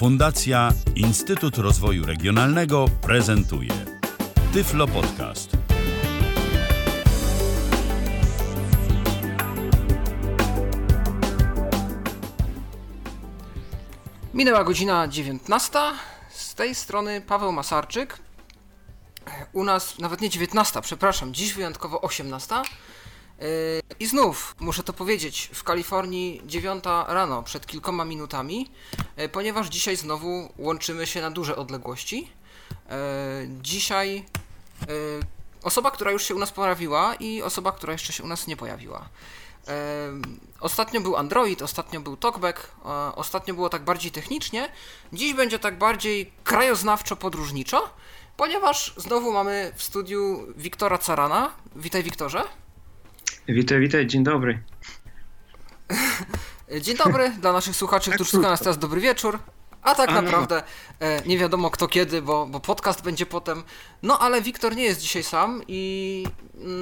Fundacja Instytut Rozwoju Regionalnego prezentuje Tyflo Podcast. Minęła godzina 19. Z tej strony Paweł Masarczyk. U nas nawet nie 19, przepraszam, dziś wyjątkowo 18. Yy, I znów muszę to powiedzieć, w Kalifornii 9 rano, przed kilkoma minutami, yy, ponieważ dzisiaj znowu łączymy się na duże odległości. Yy, dzisiaj osoba, która już się u nas pojawiła i osoba, która jeszcze się u nas nie pojawiła. Ostatnio był Android, ostatnio był Talkback, ostatnio było tak bardziej technicznie, dziś będzie tak bardziej krajoznawczo-podróżniczo, ponieważ znowu mamy w studiu Wiktora Carana. Witaj Wiktorze. Witaj, witaj, dzień dobry. dzień dobry dla naszych słuchaczy, którzy słuchają nas teraz dobry wieczór. A tak A, no. naprawdę no. nie wiadomo kto kiedy, bo, bo podcast będzie potem. No ale Wiktor nie jest dzisiaj sam i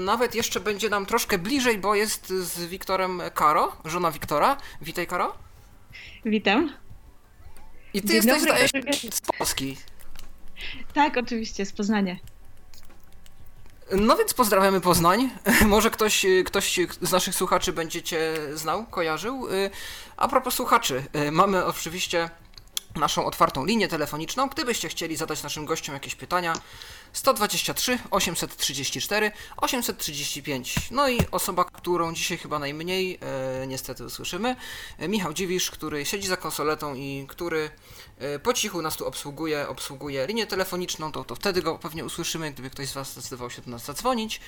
nawet jeszcze będzie nam troszkę bliżej, bo jest z Wiktorem Karo, żona Wiktora. Witaj Karo. Witam. I ty Dzień jesteś zdaje z Polski. Tak, oczywiście, z Poznania. No więc pozdrawiamy Poznań. Może ktoś, ktoś z naszych słuchaczy będzie Cię znał, kojarzył. A propos słuchaczy, mamy oczywiście naszą otwartą linię telefoniczną. Gdybyście chcieli zadać naszym gościom jakieś pytania, 123 834 835. No i osoba, którą dzisiaj chyba najmniej e, niestety usłyszymy, e, Michał Dziwisz, który siedzi za konsoletą i który po cichu nas tu obsługuje, obsługuje linię telefoniczną, to, to wtedy go pewnie usłyszymy, gdyby ktoś z Was zdecydował się do nas zadzwonić.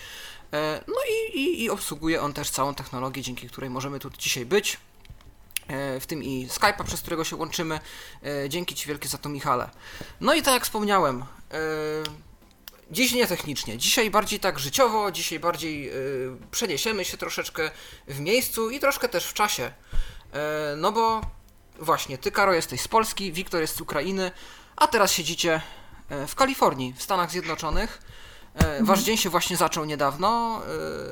E, no i, i, i obsługuje on też całą technologię, dzięki której możemy tu dzisiaj być e, w tym i Skype'a, przez którego się łączymy. E, dzięki Ci wielkie za to, Michale. No i tak jak wspomniałem, Dziś nie technicznie, dzisiaj bardziej tak życiowo, dzisiaj bardziej przeniesiemy się troszeczkę w miejscu i troszkę też w czasie. No bo właśnie, ty Karo jesteś z Polski, Wiktor jest z Ukrainy, a teraz siedzicie y, w Kalifornii, w Stanach Zjednoczonych. Yy, wasz dzień się właśnie zaczął niedawno,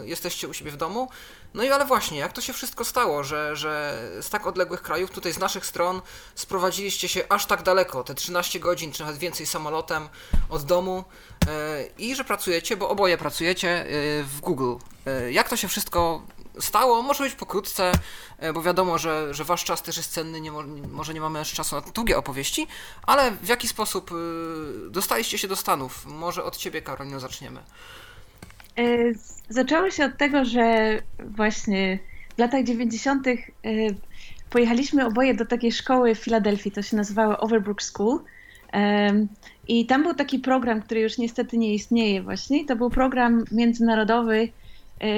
y, jesteście u siebie w domu. No i ale właśnie, jak to się wszystko stało, że, że z tak odległych krajów, tutaj z naszych stron, sprowadziliście się aż tak daleko, te 13 godzin, czy nawet więcej samolotem od domu e, i że pracujecie, bo oboje pracujecie e, w Google. E, jak to się wszystko stało? Może być pokrótce, bo wiadomo, że, że wasz czas też jest cenny, nie, może nie mamy czasu na długie opowieści, ale w jaki sposób dostaliście się do Stanów? Może od ciebie, Karolino, zaczniemy. E, zaczęło się od tego, że właśnie w latach 90. E, pojechaliśmy oboje do takiej szkoły w Filadelfii, to się nazywało Overbrook School. I tam był taki program, który już niestety nie istnieje właśnie. To był program międzynarodowy, e,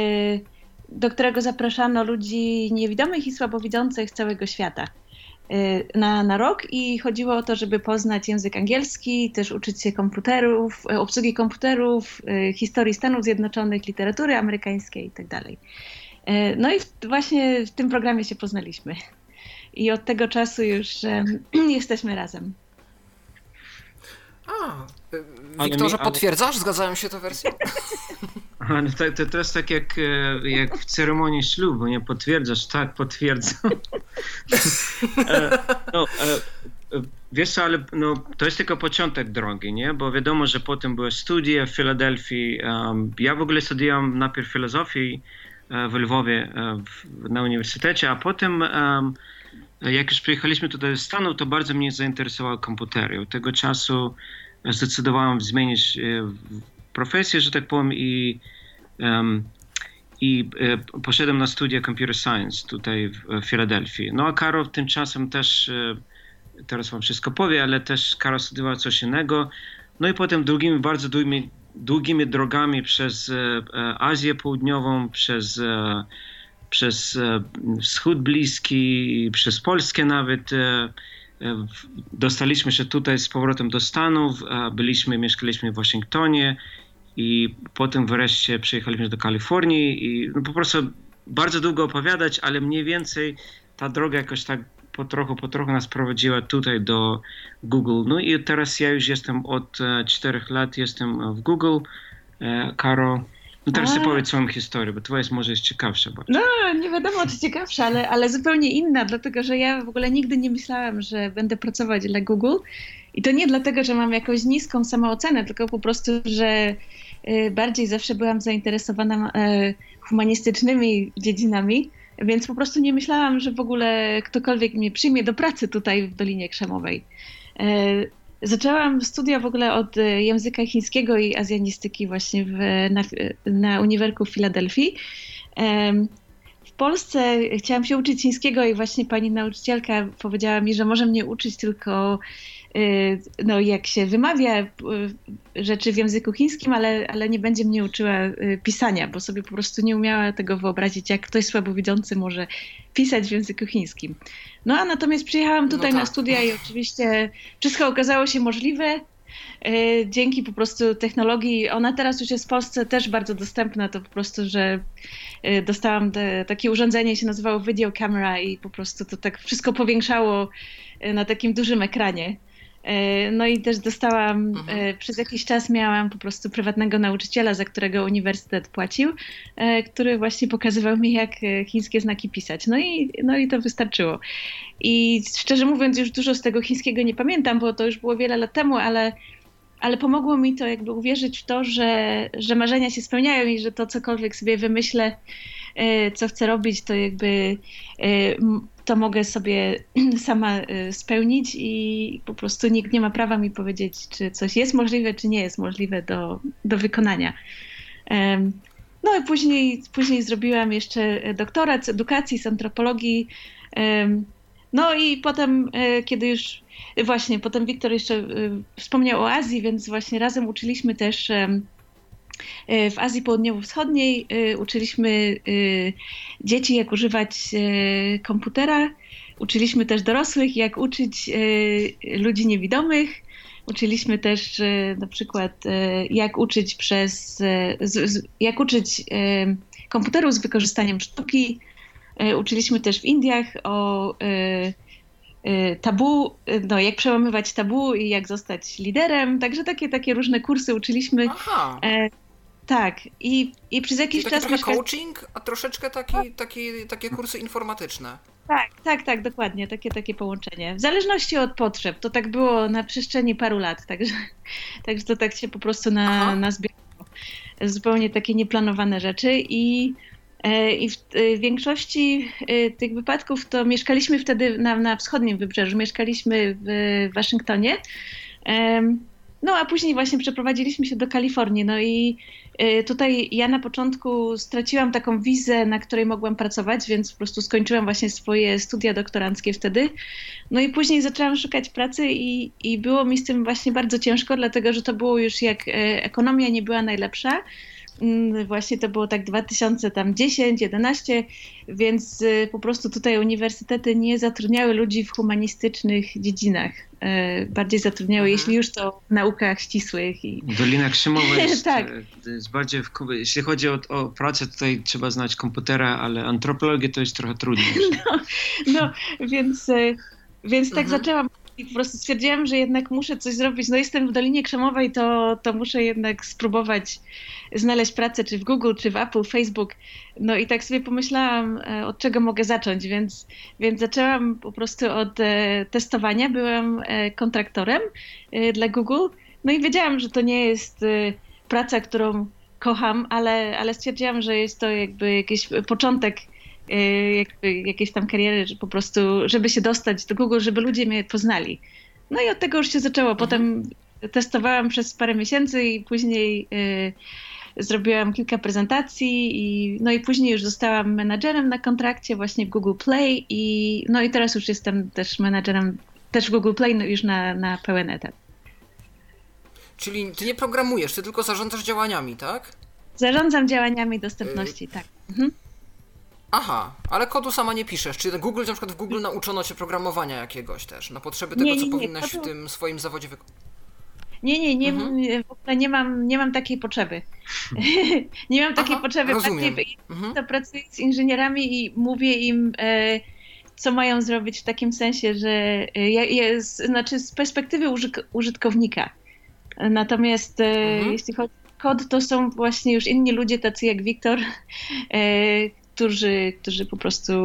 do którego zapraszano ludzi niewidomych i słabowidzących z całego świata. Y, na, na rok i chodziło o to, żeby poznać język angielski, też uczyć się komputerów, y, obsługi komputerów, y, historii Stanów Zjednoczonych, literatury amerykańskiej itd. Tak no i właśnie w tym programie się poznaliśmy. I od tego czasu już jesteśmy razem. A, Wiktorze, potwierdzasz? Zgadzają się te wersje? No to, to, to jest tak jak, e, jak w ceremonii ślubu, nie potwierdzasz, tak, potwierdzam. E, no, e, wiesz ale no, to jest tylko początek drogi, nie? Bo wiadomo, że potem były studia w Filadelfii. Ja w ogóle studiowałem najpierw filozofię w Lwowie na uniwersytecie, a potem jak już przyjechaliśmy tutaj do Stanów, to bardzo mnie zainteresowały komputery. Od tego czasu zdecydowałem zmienić profesję, że tak powiem, i, um, i e, poszedłem na studia computer science tutaj w, w Filadelfii. No a Karol tymczasem też, e, teraz wam wszystko powie, ale też Karol studiował coś innego. No i potem długimi, bardzo długimi, długimi drogami przez e, Azję Południową, przez, przez Wschód Bliski, przez Polskę nawet dostaliśmy się tutaj z powrotem do Stanów, byliśmy, mieszkaliśmy w Waszyngtonie i potem wreszcie przyjechaliśmy do Kalifornii i no po prostu bardzo długo opowiadać, ale mniej więcej ta droga jakoś tak po trochu, po trochu nas prowadziła tutaj do Google. No i teraz ja już jestem od e, czterech lat, jestem w Google. E, Karo? No teraz ty powiedz swoją historię, bo twoja jest może jest ciekawsza bardzo. No, nie wiadomo, czy ciekawsza, ale, ale zupełnie inna, dlatego że ja w ogóle nigdy nie myślałam, że będę pracować dla Google. I to nie dlatego, że mam jakąś niską samoocenę, tylko po prostu, że y, bardziej zawsze byłam zainteresowana y, humanistycznymi dziedzinami, więc po prostu nie myślałam, że w ogóle ktokolwiek mnie przyjmie do pracy tutaj w Dolinie Krzemowej. Y, Zaczęłam studia w ogóle od y, języka chińskiego i azjanistyki właśnie w, na, na Uniwerku w Filadelfii. Polsce chciałam się uczyć chińskiego i właśnie pani nauczycielka powiedziała mi, że może mnie uczyć tylko y, no, jak się wymawia y, rzeczy w języku chińskim, ale, ale nie będzie mnie uczyła y, pisania, bo sobie po prostu nie umiała tego wyobrazić, jak ktoś słabowidzący może pisać w języku chińskim. No a natomiast przyjechałam No tutaj tak. na studia i oczywiście wszystko okazało się możliwe. Y, Dzięki po prostu technologii, ona teraz już jest w Polsce też bardzo dostępna, to po prostu, że y, dostałam te, takie urządzenie, się nazywało Video Camera i po prostu to tak wszystko powiększało y, na takim dużym ekranie. Y, No i też dostałam, Mhm. y, przez jakiś czas miałam po prostu prywatnego nauczyciela, za którego uniwersytet płacił, y, który właśnie pokazywał mi, jak chińskie znaki pisać. No i, no i to wystarczyło. I szczerze mówiąc, już dużo z tego chińskiego nie pamiętam, bo to już było wiele lat temu, ale, ale pomogło mi to jakby uwierzyć w to, że, że marzenia się spełniają i że to cokolwiek sobie wymyślę, co chcę robić, to jakby to mogę sobie sama y, spełnić i po prostu nikt nie ma prawa mi powiedzieć, czy coś jest możliwe, czy nie jest możliwe do, do wykonania. No i później, później zrobiłam jeszcze doktorat z edukacji, z antropologii. No i potem, e, kiedy już właśnie, potem Wiktor jeszcze e, wspomniał o Azji, więc właśnie razem uczyliśmy też e, w Azji Południowo-Wschodniej, e, uczyliśmy e, dzieci, jak używać e, komputera. Uczyliśmy też dorosłych, jak uczyć e, ludzi niewidomych. Uczyliśmy też e, na przykład, e, jak uczyć przez, e, jak uczyć e, komputerów z wykorzystaniem sztuki. E, Uczyliśmy też w Indiach o e, e, tabu, e, no, jak przełamywać tabu i jak zostać liderem. Także takie, takie różne kursy uczyliśmy. Aha. Tak, i, i przez jakiś Czyli taki czas trochę coaching, a troszeczkę taki, taki, takie kursy informatyczne. Tak, tak, tak, dokładnie, takie, takie połączenie. W zależności od potrzeb. To tak było na przestrzeni paru lat, także, także to tak się po prostu na, nazbierało. Zupełnie takie nieplanowane rzeczy i, e, i w, e, większości e, tych wypadków to mieszkaliśmy wtedy na, na wschodnim wybrzeżu, mieszkaliśmy w Waszyngtonie. No a później właśnie przeprowadziliśmy się do Kalifornii. No i tutaj ja na początku straciłam taką wizę, na której mogłam pracować, więc po prostu skończyłam właśnie swoje studia doktoranckie wtedy. No i później zaczęłam szukać pracy i, i było mi z tym właśnie bardzo ciężko, dlatego że to było już jak e, ekonomia nie była najlepsza. Mm, Właśnie to było tak 2010, 11, więc y, po prostu tutaj uniwersytety nie zatrudniały ludzi w humanistycznych dziedzinach. E, Bardziej zatrudniały, Mhm. jeśli już to w naukach ścisłych i Dolina Krzemowa jest, Tak. e, jest bardziej, w, jeśli chodzi o, o pracę, tutaj trzeba znać komputera, ale antropologię to jest trochę trudniej. No, więc, e, więc tak Mhm. zaczęłam i po prostu stwierdziłam, że jednak muszę coś zrobić. No jestem w Dolinie Krzemowej, to, to muszę jednak spróbować znaleźć pracę, czy w Google, czy w Apple, Facebook. No i tak sobie pomyślałam, e, od czego mogę zacząć, więc, więc zaczęłam po prostu od e, testowania. Byłam e, kontraktorem dla Google. No i wiedziałam, że to nie jest praca, którą kocham, ale, ale stwierdziłam, że jest to jakby jakiś początek jakby jakiejś tam kariery, że po prostu, żeby się dostać do Google, żeby ludzie mnie poznali. No i od tego już się zaczęło. Potem testowałam przez parę miesięcy i później y, zrobiłam kilka prezentacji i no i później już zostałam menadżerem na kontrakcie właśnie w Google Play i no i teraz już jestem też menadżerem też w Google Play no już na, na pełen etat. Czyli ty nie programujesz, ty tylko zarządzasz działaniami, tak? Zarządzam działaniami dostępności, tak. Mhm. Aha, ale kodu sama nie piszesz. Czy Google, na przykład w Google nauczono cię programowania jakiegoś też, na potrzeby tego, Nie, co nie, nie, powinnaś w kodu- tym swoim zawodzie wykonać? Nie, nie, nie, Mhm. nie, w ogóle nie mam, nie mam takiej potrzeby. nie mam takiej Aha, potrzeby. rozumiem. Bardziej Mhm. to pracuję z inżynierami i mówię im, e, co mają zrobić w takim sensie, że e, ja, jest, znaczy z perspektywy użyk, użytkownika. Natomiast e, Mhm. jeśli chodzi kod to są właśnie już inni ludzie, tacy jak Wiktor, którzy, którzy po prostu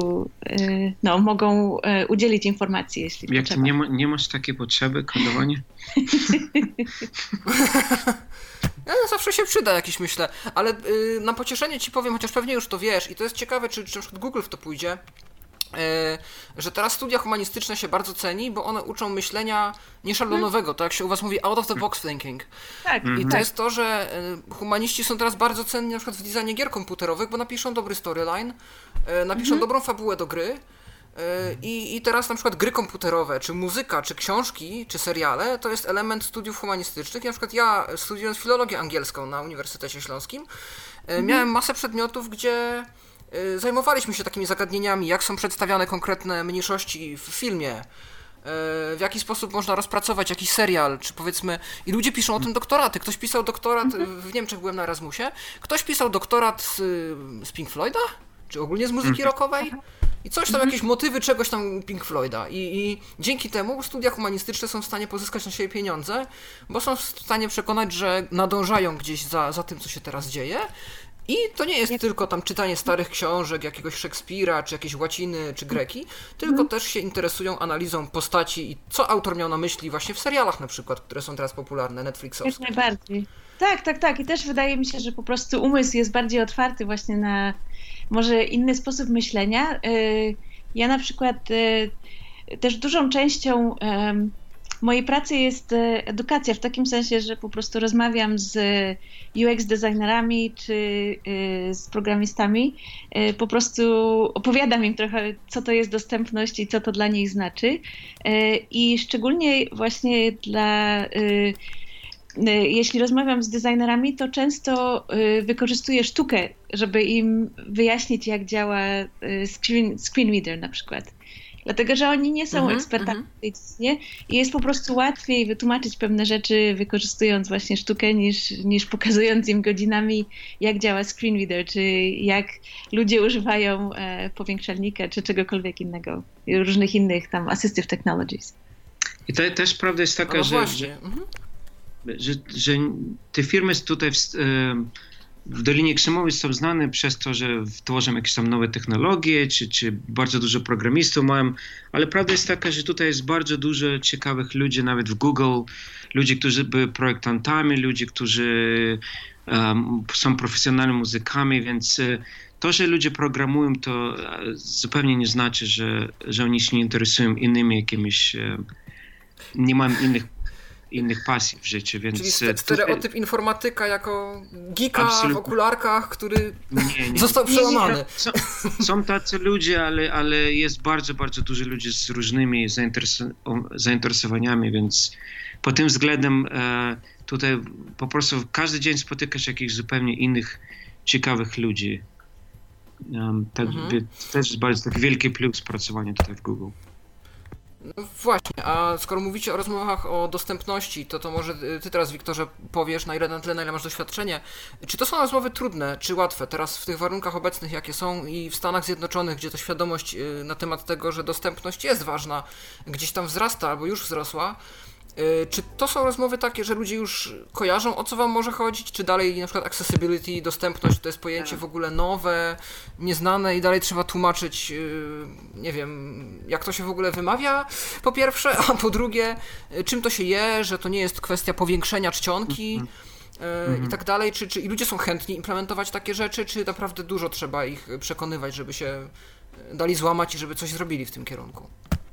no, mogą udzielić informacji, jeśli Jak potrzeba. nie, ma, nie masz takiej potrzeby kodowania? No, zawsze się przyda jakiś, myślę. Ale y, na pocieszenie ci powiem, chociaż pewnie już to wiesz i to jest ciekawe, czy, czy na przykład Google w to pójdzie, y, że teraz studia humanistyczne się bardzo ceni, bo one uczą myślenia nieszablonowego, tak jak się u was mówi, out of the box thinking. Tak, I to tak. jest to, że y, humaniści są teraz bardzo cenni na przykład w designie gier komputerowych, bo napiszą dobry storyline, y, napiszą dobrą fabułę do gry, i, I teraz na przykład gry komputerowe, czy muzyka, czy książki, czy seriale to jest element studiów humanistycznych. I na przykład ja studiując filologię angielską na Uniwersytecie Śląskim miałem masę przedmiotów, gdzie zajmowaliśmy się takimi zagadnieniami, jak są przedstawiane konkretne mniejszości w filmie, y, w jaki sposób można rozpracować jakiś serial, czy powiedzmy, i ludzie piszą o tym doktoraty. Ktoś pisał doktorat, w Niemczech byłem na Erasmusie, ktoś pisał doktorat z, z Pink Floyda, czy ogólnie z muzyki rockowej. I coś tam, jakieś motywy czegoś tam Pink Floyda. I, I dzięki temu studia humanistyczne są w stanie pozyskać na siebie pieniądze, bo są w stanie przekonać, że nadążają gdzieś za, za tym, co się teraz dzieje. I to nie jest tylko tam czytanie starych książek, jakiegoś Szekspira, czy jakieś łaciny, czy greki, tylko też się interesują analizą postaci i co autor miał na myśli właśnie w serialach na przykład, które są teraz popularne, Jak Netflixowskie. najbardziej. Tak, tak, tak. I też wydaje mi się, że po prostu umysł jest bardziej otwarty właśnie na może inny sposób myślenia. Y, Ja na przykład y, też dużą częścią mojej pracy jest y, edukacja, w takim sensie, że po prostu rozmawiam z UX designerami czy y, z programistami. Po prostu opowiadam im trochę, co to jest dostępność i co to dla nich znaczy. I szczególnie właśnie dla jeśli rozmawiam z designerami, to często wykorzystuję sztukę, żeby im wyjaśnić, jak działa screen, screen reader na przykład. Dlatego, że oni nie są Mhm, ekspertami mhm. w tej dziedzinie i jest po prostu łatwiej wytłumaczyć pewne rzeczy, wykorzystując właśnie sztukę, niż, niż pokazując im godzinami, jak działa screen reader, czy jak ludzie używają e, powiększalnika, czy czegokolwiek innego, różnych innych tam assistive technologies. I to też prawda jest taka, No że, że, Mhm. że, że te firmy tutaj w, e, w Dolinie Krzemowej są znane przez to, że tworzą jakieś tam nowe technologie, czy, czy bardzo dużo programistów mają, ale prawda jest taka, że tutaj jest bardzo dużo ciekawych ludzi, nawet w Google, ludzi, którzy byli projektantami, ludzi, którzy em, są profesjonalnymi muzykami, więc e, to, że ludzie programują, to e, zupełnie nie znaczy, że, że oni się nie interesują innymi jakimiś, e, nie mają innych innych pasji w życiu, więc Czyli e, ste- tutaj- stereotyp informatyka jako geeka Absolutnie. w okularkach, który Nie, nie. został przełamany. Są, są tacy ludzie, ale, ale jest bardzo, bardzo dużo ludzi z różnymi zainteresu- zainteresowaniami, więc pod tym względem e, tutaj po prostu każdy dzień spotykasz jakichś zupełnie innych ciekawych ludzi. Um, tak, Mhm. też jest bardzo taki wielki plus pracowania tutaj w Google. No właśnie, a skoro mówicie o rozmowach o dostępności, to to może y, ty teraz, Wiktorze, powiesz na ile, na tyle, na ile masz doświadczenie. Czy to są rozmowy trudne, czy łatwe teraz w tych warunkach obecnych, jakie są i w Stanach Zjednoczonych, gdzie to świadomość y, na temat tego, że dostępność jest ważna, gdzieś tam wzrasta albo już wzrosła, czy to są rozmowy takie, że ludzie już kojarzą, o co wam może chodzić, czy dalej na przykład accessibility, dostępność to jest pojęcie w ogóle nowe, nieznane i dalej trzeba tłumaczyć, y, nie wiem, jak to się w ogóle wymawia, po pierwsze, a po drugie, y, czym to się je, że to nie jest kwestia powiększenia czcionki y, i tak dalej, czy, czy i ludzie są chętni implementować takie rzeczy, czy naprawdę dużo trzeba ich przekonywać, żeby się y, dali złamać i żeby coś zrobili w tym kierunku.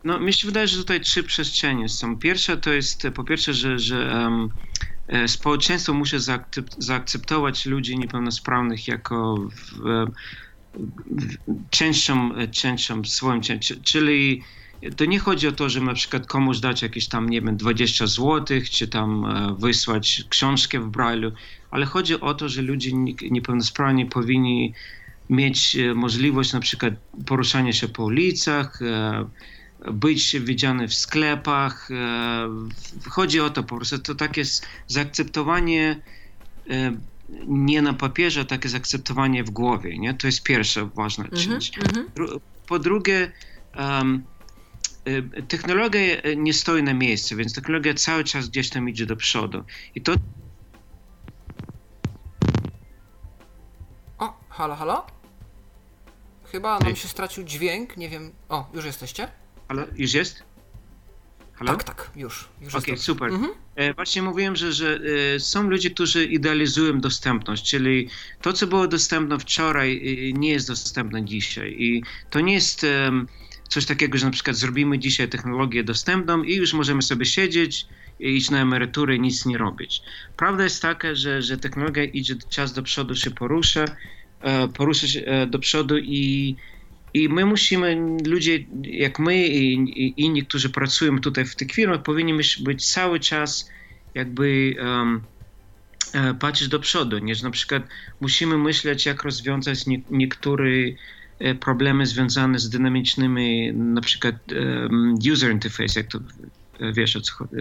No, mi się wydaje, że tutaj trzy przestrzenie są. Pierwsza to jest, po pierwsze, że, że e, społeczeństwo musi zaakcept, zaakceptować ludzi niepełnosprawnych jako w, w, częścią, częścią częścią, czyli to nie chodzi o to, żeby na przykład komuś dać jakieś tam, nie wiem, 20 zł, czy tam e, wysłać książkę w Braille'u, ale chodzi o to, że ludzie nie- niepełnosprawni powinni mieć e, możliwość na przykład poruszania się po ulicach, być widziany w sklepach. e, Chodzi o to po prostu, to takie zaakceptowanie e, nie na papierze, takie zaakceptowanie w głowie, nie? To jest pierwsza ważna część. mhm. Dru- Po drugie, e, technologia nie stoi na miejscu, więc technologia cały czas gdzieś tam idzie do przodu. I to Halo, halo? Chyba nam się stracił dźwięk, nie wiem. O, już jesteście? Halo, już jest? Halo? Tak, tak, już. już Okej, okay, super. Mhm. E, właśnie mówiłem, że, że e, są ludzie, którzy idealizują dostępność, czyli to, co było dostępne wczoraj, e, nie jest dostępne dzisiaj. I to nie jest coś takiego, że na przykład zrobimy dzisiaj technologię dostępną i już możemy sobie siedzieć, iść na emeryturę i nic nie robić. Prawda jest taka, że, że technologia idzie czas do przodu, się porusza, porusza się do przodu i i my musimy, ludzie jak my i, i inni, którzy pracują tutaj w tych firmach, powinni być cały czas jakby um, patrzeć do przodu, nie? Że na przykład musimy myśleć, jak rozwiązać nie, niektóre e, problemy związane z dynamicznymi, na przykład um, user interface, jak to wiesz o co chodzi.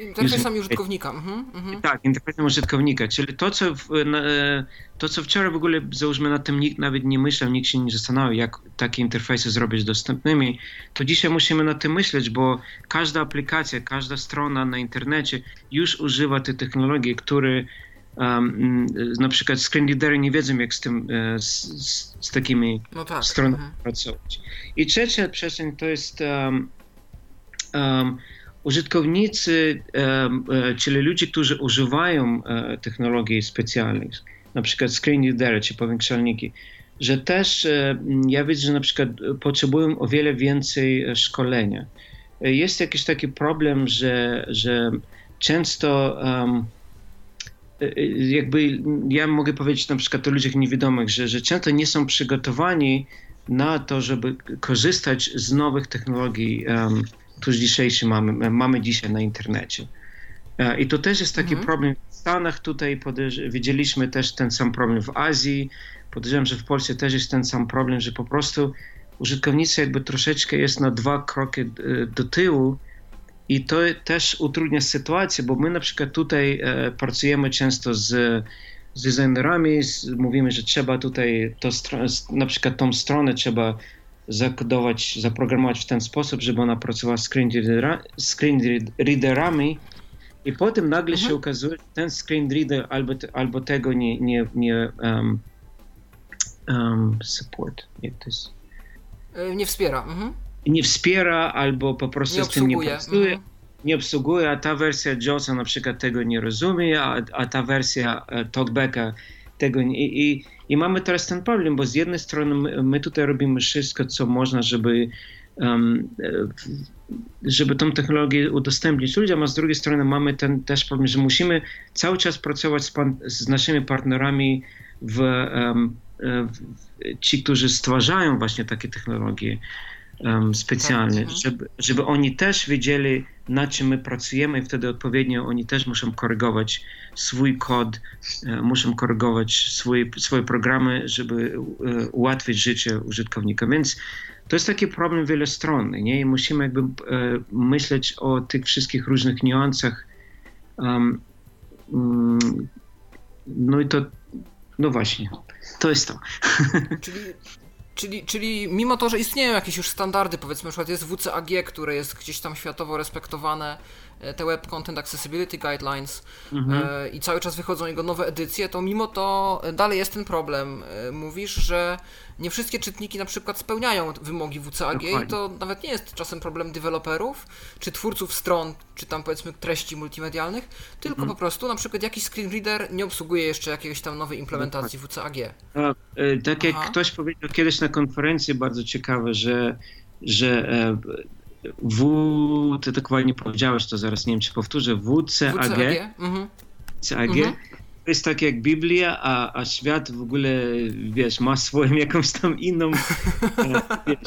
Interfejsem użytkownika. Mhm, mhm. Tak, interfejsem użytkownika, czyli to co, w, to, co wczoraj w ogóle, załóżmy, na tym nikt nawet nie myślał, nikt się nie zastanawiał, jak takie interfejsy zrobić dostępnymi, to dzisiaj musimy na tym myśleć, bo każda aplikacja, każda strona na internecie już używa tej technologii, które um, na przykład screen nie wiedzą, jak z tym, e, z, z, z takimi no tak. stronami mhm. pracować. I trzecia przestrzeń to jest um, um, użytkownicy, e, czyli ludzie, którzy używają e, technologii specjalnych, na przykład screen readery czy powiększalniki, że też e, ja widzę, że na przykład potrzebują o wiele więcej szkolenia. Jest jakiś taki problem, że, że często um, jakby ja mogę powiedzieć na przykład o ludziach niewidomych, że, że często nie są przygotowani na to, żeby korzystać z nowych technologii um, tuż dzisiejszy mamy, mamy dzisiaj na internecie. E, I to też jest taki mhm. problem w Stanach, tutaj widzieliśmy też ten sam problem w Azji, podejrzewam, że w Polsce też jest ten sam problem, że po prostu użytkownicy jakby troszeczkę jest na dwa kroki e, do tyłu i to też utrudnia sytuację, bo my na przykład tutaj e, pracujemy często z, z designerami, mówimy, że trzeba tutaj to, na przykład tą stronę trzeba zakodować, zaprogramować w ten sposób, żeby ona pracowała z screen, readera, screen readerami i potem nagle mhm. się okazuje, że ten screen reader albo, albo tego nie, nie, nie um, um, support, jak to jest? E, nie wspiera. Mhm. Nie wspiera albo po prostu nie z tym nie pracuje. Mhm. Nie obsługuje, a ta wersja JOSa na przykład tego nie rozumie, a, a ta wersja uh, TalkBacka tego nie, i, i mamy teraz ten problem, bo z jednej strony my, my tutaj robimy wszystko, co można, żeby um, żeby tą technologię udostępnić ludziom, a z drugiej strony mamy ten też problem, że musimy cały czas pracować z, pan, z naszymi partnerami w, um, w, ci, którzy stwarzają właśnie takie technologie um, specjalne, tak, żeby, żeby oni też wiedzieli, na czym my pracujemy i wtedy odpowiednio oni też muszą korygować swój kod, e, muszą korygować swoje, swoje programy, żeby e, ułatwić życie użytkownika. Więc to jest taki problem wielostronny, nie? I musimy jakby e, myśleć o tych wszystkich różnych niuansach. Um, no i to, no właśnie, to jest to. Czyli Czyli, czyli mimo to, że istnieją jakieś już standardy, powiedzmy, na przykład jest WCAG, które jest gdzieś tam światowo respektowane, te Web Content Accessibility Guidelines mhm. E, i cały czas wychodzą jego nowe edycje, to mimo to dalej jest ten problem. E, mówisz, że nie wszystkie czytniki na przykład spełniają wymogi WCAG i to nawet nie jest czasem problem deweloperów, czy twórców stron, czy tam powiedzmy treści multimedialnych, tylko mhm. po prostu na przykład jakiś screen reader nie obsługuje jeszcze jakiejś tam nowej implementacji. WCAG. Tak, tak jak Aha. ktoś powiedział kiedyś na konferencji bardzo ciekawe, że, że e, W, ty dokładnie powiedziałeś to, zaraz nie wiem czy powtórzę, WCAG, WCAG, mhm. Mhm jest tak jak Biblia, a, a świat w ogóle, wiesz, ma swoją jakąś tam inną, e, wiesz,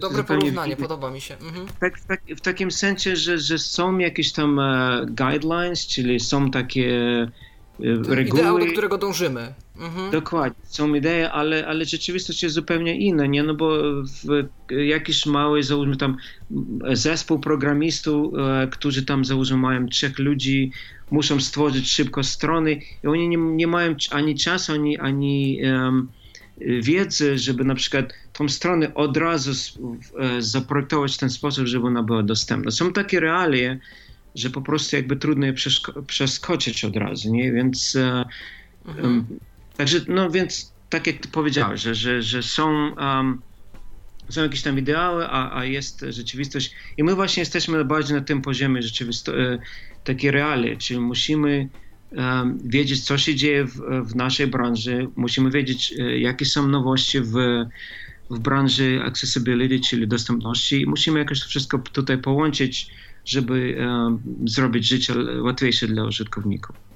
Dobre porównanie, podoba mi się. Mhm. Tak, tak, w takim sensie, że, że są jakieś tam uh, guidelines, czyli są takie uh, reguły. Ideał, do którego dążymy. Mhm. Dokładnie, są idee, ale, ale rzeczywistość jest zupełnie inna, nie? No bo w jakiś mały, załóżmy tam zespół programistów, e, którzy tam załóżmy mają trzech ludzi, muszą stworzyć szybko strony i oni nie, nie mają ani czasu, ani, ani um, wiedzy, żeby na przykład tą stronę od razu e, zaprojektować w ten sposób, żeby ona była dostępna. Są takie realie, że po prostu jakby trudno je przeskoczyć od razu, nie? Więc e, mhm. Także, no więc tak jak powiedziałeś, że, że, że są, um, są jakieś tam ideały, a, a jest rzeczywistość. I my właśnie jesteśmy bardziej na tym poziomie rzeczywistości, takie realia, czyli musimy um, wiedzieć, co się dzieje w, w, naszej branży, musimy wiedzieć, jakie są nowości w, w branży accessibility, czyli dostępności i musimy jakoś to wszystko tutaj połączyć, żeby um, zrobić życie łatwiejsze dla użytkowników.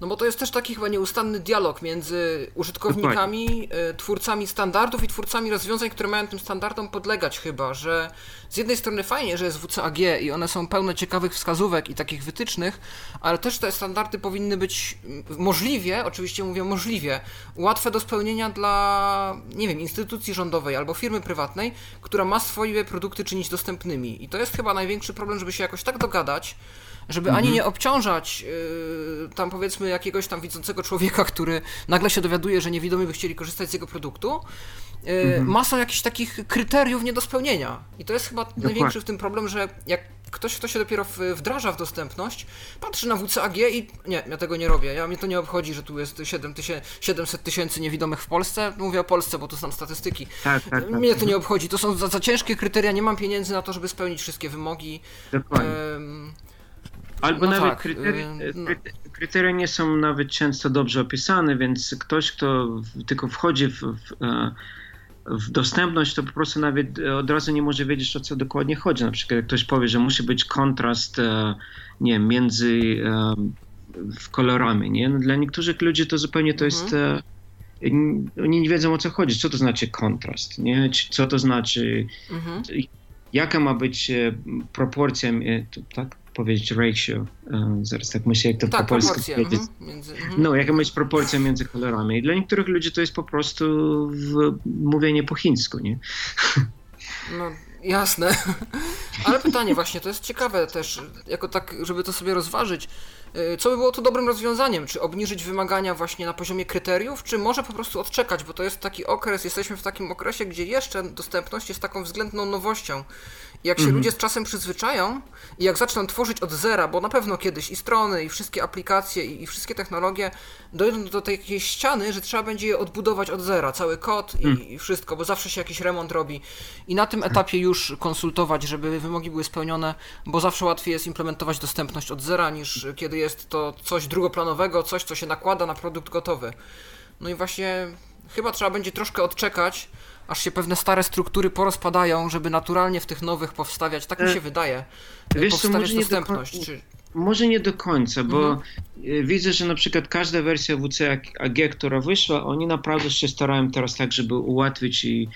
No bo to jest też taki chyba nieustanny dialog między użytkownikami, Dokładnie. twórcami standardów i twórcami rozwiązań, które mają tym standardom podlegać chyba, że z jednej strony fajnie, że jest WCAG i one są pełne ciekawych wskazówek i takich wytycznych, ale też te standardy powinny być możliwie, oczywiście mówię możliwie, łatwe do spełnienia dla, nie wiem, instytucji rządowej albo firmy prywatnej, która ma swoje produkty czynić dostępnymi. I to jest chyba największy problem, żeby się jakoś tak dogadać, żeby mhm. ani nie obciążać yy, tam powiedzmy jakiegoś tam widzącego człowieka, który nagle się dowiaduje, że niewidomi by chcieli korzystać z jego produktu, yy, mhm. masą jakichś takich kryteriów nie do spełnienia. I to jest chyba Dokładnie. największy w tym problem, że jak ktoś, kto się dopiero wdraża w dostępność, patrzy na WCAG i nie, ja tego nie robię. Ja mnie to nie obchodzi, że tu jest 7 tysięcy, 700 tysięcy niewidomych w Polsce. Mówię o Polsce, bo tu są statystyki. Tak, tak, tak. Mnie to nie obchodzi. To są za, za, ciężkie kryteria, nie mam pieniędzy na to, żeby spełnić wszystkie wymogi. Dokładnie. Albo no nawet tak, kryteria, no. kryteria, nie są nawet często dobrze opisane, więc ktoś, kto tylko wchodzi w, w, e, w, dostępność, to po prostu nawet od razu nie może wiedzieć, o co dokładnie chodzi. Na przykład jak ktoś powie, że musi być kontrast e, nie między kolorami. Nie? No dla niektórych ludzi to zupełnie to jest mhm. oni nie wiedzą o co chodzi. Co to znaczy kontrast? Nie? Co to znaczy, mhm. jaka ma być proporcja, tak? Powiedzieć ratio, e, zaraz tak myślę, jak to tak, po polsku powiedzieć. Mhm, między, mhm. No, jaka być proporcja między kolorami. I dla niektórych ludzi to jest po prostu mówienie po chińsku, nie? No, jasne. Ale pytanie właśnie, to jest ciekawe też, jako tak, żeby to sobie rozważyć. E, co by było tu dobrym rozwiązaniem? Czy obniżyć wymagania właśnie na poziomie kryteriów, czy może po prostu odczekać, bo to jest taki okres, jesteśmy w takim okresie, gdzie jeszcze dostępność jest taką względną nowością. I jak się mhm. ludzie z czasem przyzwyczają i jak zaczną tworzyć od zera, bo na pewno kiedyś i strony, i wszystkie aplikacje, i, i wszystkie technologie dojdą do takiej ściany, że trzeba będzie je odbudować od zera, cały kod i, mhm. i wszystko, bo zawsze się jakiś remont robi. I na tym etapie już konsultować, żeby wymogi były spełnione, bo zawsze łatwiej jest implementować dostępność od zera, niż kiedy jest to coś drugoplanowego, coś, co się nakłada na produkt gotowy. No i właśnie chyba trzeba będzie troszkę odczekać, aż się pewne stare struktury porozpadają, żeby naturalnie w tych nowych powstawiać, tak mi się e, wydaje, Wiesz, powstawiać dostępność. Czy... Może nie do końca, bo mhm. E, widzę, że na przykład każda wersja WCAG, która wyszła, oni naprawdę się starają teraz tak, żeby ułatwić i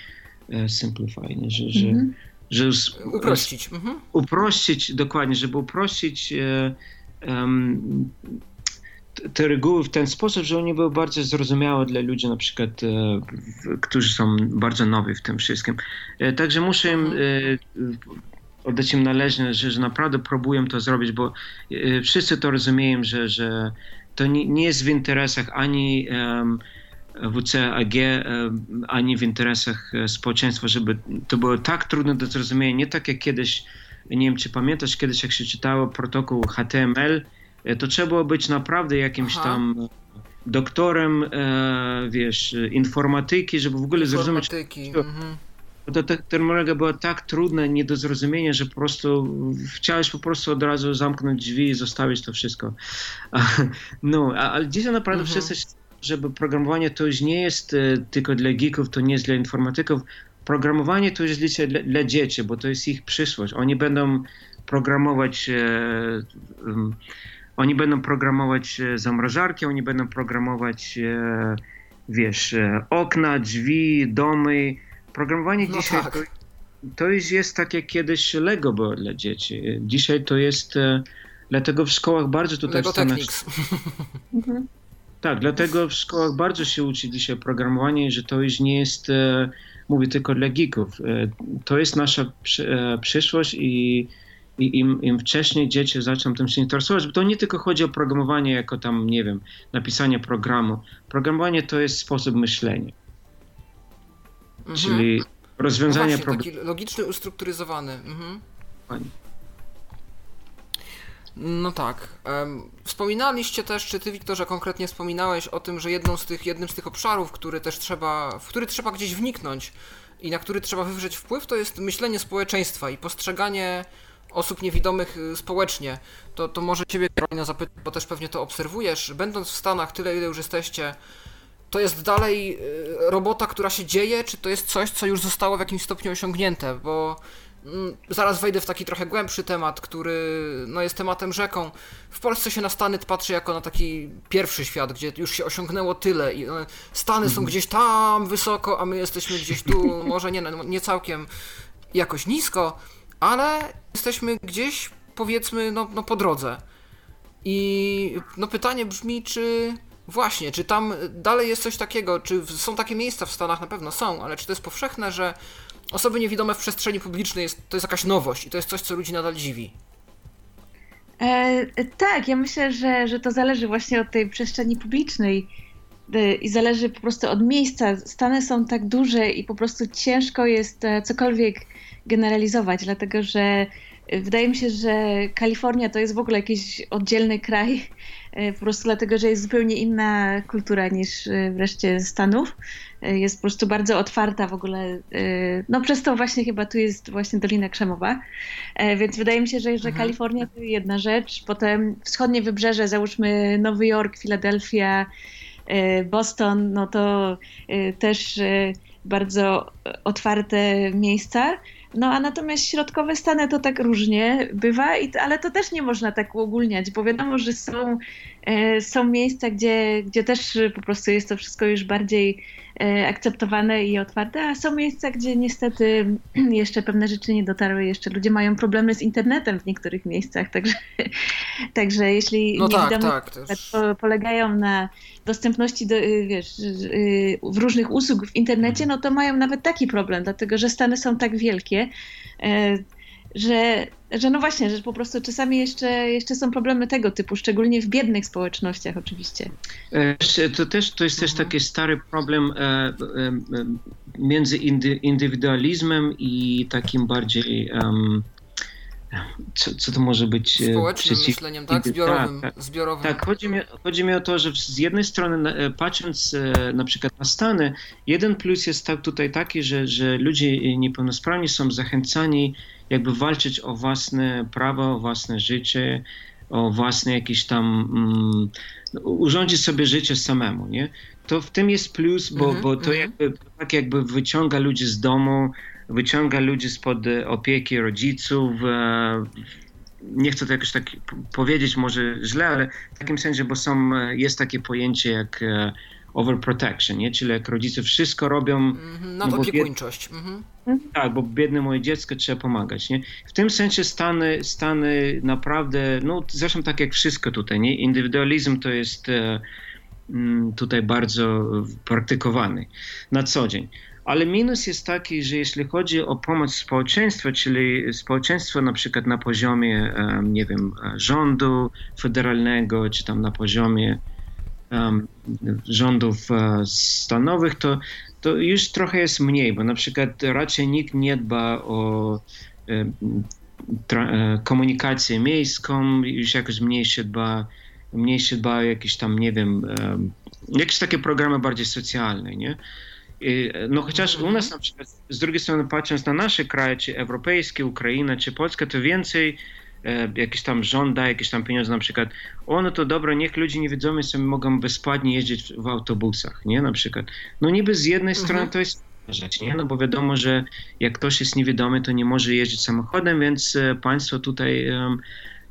e, simplify, że, że, mhm. że uprościć. Mhm. Uprościć, dokładnie, żeby uprościć e, um, te reguły w ten sposób, że one były bardzo zrozumiałe dla ludzi, na przykład, e, którzy są bardzo nowi w tym wszystkim. E, także muszę im mhm. e, oddać im należne, że, że naprawdę próbują to zrobić, bo e, wszyscy to rozumieją, że, że to nie, nie jest w interesach ani WCAG, ani w interesach e, społeczeństwa, żeby to było tak trudne do zrozumienia, nie tak jak kiedyś, nie wiem czy pamiętasz, kiedyś jak się czytało protokół HTML, E, to trzeba było być naprawdę jakimś Aha. tam doktorem, e, wiesz, informatyki, żeby w ogóle zrozumieć. Mhm. To ta terminologia była tak trudna, nie do zrozumienia, że po prostu chciałeś po prostu od razu zamknąć drzwi i zostawić to wszystko. No, ale dzisiaj naprawdę mhm. wszyscy, żeby programowanie to już nie jest e, tylko dla geeków, to nie jest dla informatyków. Programowanie to jest dla, dla dzieci, bo to jest ich przyszłość. Oni będą programować e, um, oni będą programować e, zamrażarki, oni będą programować, e, wiesz, e, okna, drzwi, domy. Programowanie no dzisiaj tak. to, to już jest tak jak kiedyś Lego było dla dzieci. Dzisiaj to jest, dlatego w szkołach bardzo tutaj Lego Stanach... Mhm. Tak, dlatego w szkołach bardzo się uczy dzisiaj programowanie, że to już nie jest, mówię tylko dla geeków. To jest nasza przyszłość i i im, im wcześniej dzieci zaczną tym się interesować, bo to nie tylko chodzi o programowanie jako tam, nie wiem, napisanie programu. Programowanie to jest sposób myślenia. Mhm. Czyli rozwiązanie no problemu. Taki logiczny, ustrukturyzowany. Mhm. No tak. Wspominaliście też, czy ty, Wiktorze, konkretnie wspominałeś o tym, że jedną z tych, jednym z tych obszarów, który też trzeba, w który trzeba gdzieś wniknąć i na który trzeba wywrzeć wpływ, to jest myślenie społeczeństwa i postrzeganie osób niewidomych y, społecznie. To, to może ciebie, Karolina, zapytać, bo też pewnie to obserwujesz. Będąc w Stanach tyle, ile już jesteście, to jest dalej y, robota, która się dzieje, czy to jest coś, co już zostało w jakimś stopniu osiągnięte? Bo zaraz wejdę w taki trochę głębszy temat, który no, jest tematem rzeką. W Polsce się na Stany patrzy jako na taki pierwszy świat, gdzie już się osiągnęło tyle i one, Stany są mhm. gdzieś tam wysoko, a my jesteśmy gdzieś tu, może nie, nie całkiem jakoś nisko, ale jesteśmy gdzieś, powiedzmy, no, no po drodze. I no pytanie brzmi, czy właśnie, czy tam dalej jest coś takiego, czy są takie miejsca w Stanach, na pewno są, ale czy to jest powszechne, że osoby niewidome w przestrzeni publicznej jest, to jest jakaś nowość i to jest coś, co ludzi nadal dziwi? E, tak, ja myślę, że, że to zależy właśnie od tej przestrzeni publicznej e, i zależy po prostu od miejsca. Stany są tak duże i po prostu ciężko jest e, cokolwiek generalizować, dlatego że wydaje mi się, że Kalifornia to jest w ogóle jakiś oddzielny kraj, e, po prostu dlatego, że jest zupełnie inna kultura niż e, wreszcie Stanów. E, jest po prostu bardzo otwarta w ogóle. No przez to właśnie chyba tu jest właśnie Dolina Krzemowa. Więc wydaje mi się, że, że mhm. Kalifornia to jedna rzecz, potem wschodnie wybrzeże, załóżmy Nowy Jork, Filadelfia, Boston, no to też bardzo otwarte miejsca. No a natomiast środkowe Stany to tak różnie bywa, i, ale to też nie można tak uogólniać, bo wiadomo, że są, e, są miejsca, gdzie, gdzie też po prostu jest to wszystko już bardziej e, akceptowane i otwarte, a są miejsca, gdzie niestety jeszcze pewne rzeczy nie dotarły, jeszcze ludzie mają problemy z internetem w niektórych miejscach, także, także jeśli no nie tak, tak, polegają na dostępności do, y, wiesz, y, w różnych usług w internecie, no to mają nawet taki problem, dlatego że Stany są tak wielkie, e, że, że no właśnie, że po prostu czasami jeszcze, jeszcze są problemy tego typu, szczególnie w biednych społecznościach oczywiście. E, to też to jest też mhm. taki stary problem e, między indywidualizmem i takim bardziej um, co, co to może być e, Społecznym przeciw... myśleniem, tak? Zbiorowym. Tak, tak. zbiorowym. tak chodzi, mi, chodzi mi o to, że z jednej strony e, patrząc e, na przykład na Stany, jeden plus jest tak, tutaj taki, że, że ludzie niepełnosprawni są zachęcani jakby walczyć o własne prawa, o własne życie, o własne jakieś tam mm, urządzić sobie życie samemu, nie? To w tym jest plus, bo, mm -hmm, bo to mm -hmm. jakby tak jakby wyciąga ludzi z domu, wyciąga ludzi spod e, opieki rodziców. E, nie chcę to jakoś tak powiedzieć może źle, ale w takim sensie, bo są, e, jest takie pojęcie jak overprotection, nie? czyli jak rodzice wszystko robią... Nadopiekuńczość. No mhm. Tak, bo biedne moje dziecko trzeba pomagać. Nie? W tym sensie Stany, Stany naprawdę, no zresztą tak jak wszystko tutaj, nie? indywidualizm to jest mm, tutaj bardzo praktykowany na co dzień. Ale minus jest taki, że jeśli chodzi o pomoc społeczeństwa, czyli społeczeństwo na przykład na poziomie, nie wiem, rządu federalnego, czy tam na poziomie um, rządów e, stanowych, to, to już trochę jest mniej, bo na przykład raczej nikt nie dba o e, e, komunikację miejską, już jakoś mniej się dba, mniej się dba o jakieś tam, nie wiem, jakieś takie programy bardziej socjalne, nie? No chociaż u nas na przykład, z drugiej strony patrząc na nasze kraje, czy europejskie, Ukraina, czy Polska, to więcej e, jakieś tam rząd da jakieś tam pieniądze na przykład, o no to dobra, niech ludzie niewidomi sobie mogą bezpłatnie jeździć w autobusach, nie, na przykład. No niby z jednej mhm. strony to jest rzecz, nie, no bo wiadomo, że jak ktoś jest niewidomy, to nie może jeździć samochodem, więc e, państwo tutaj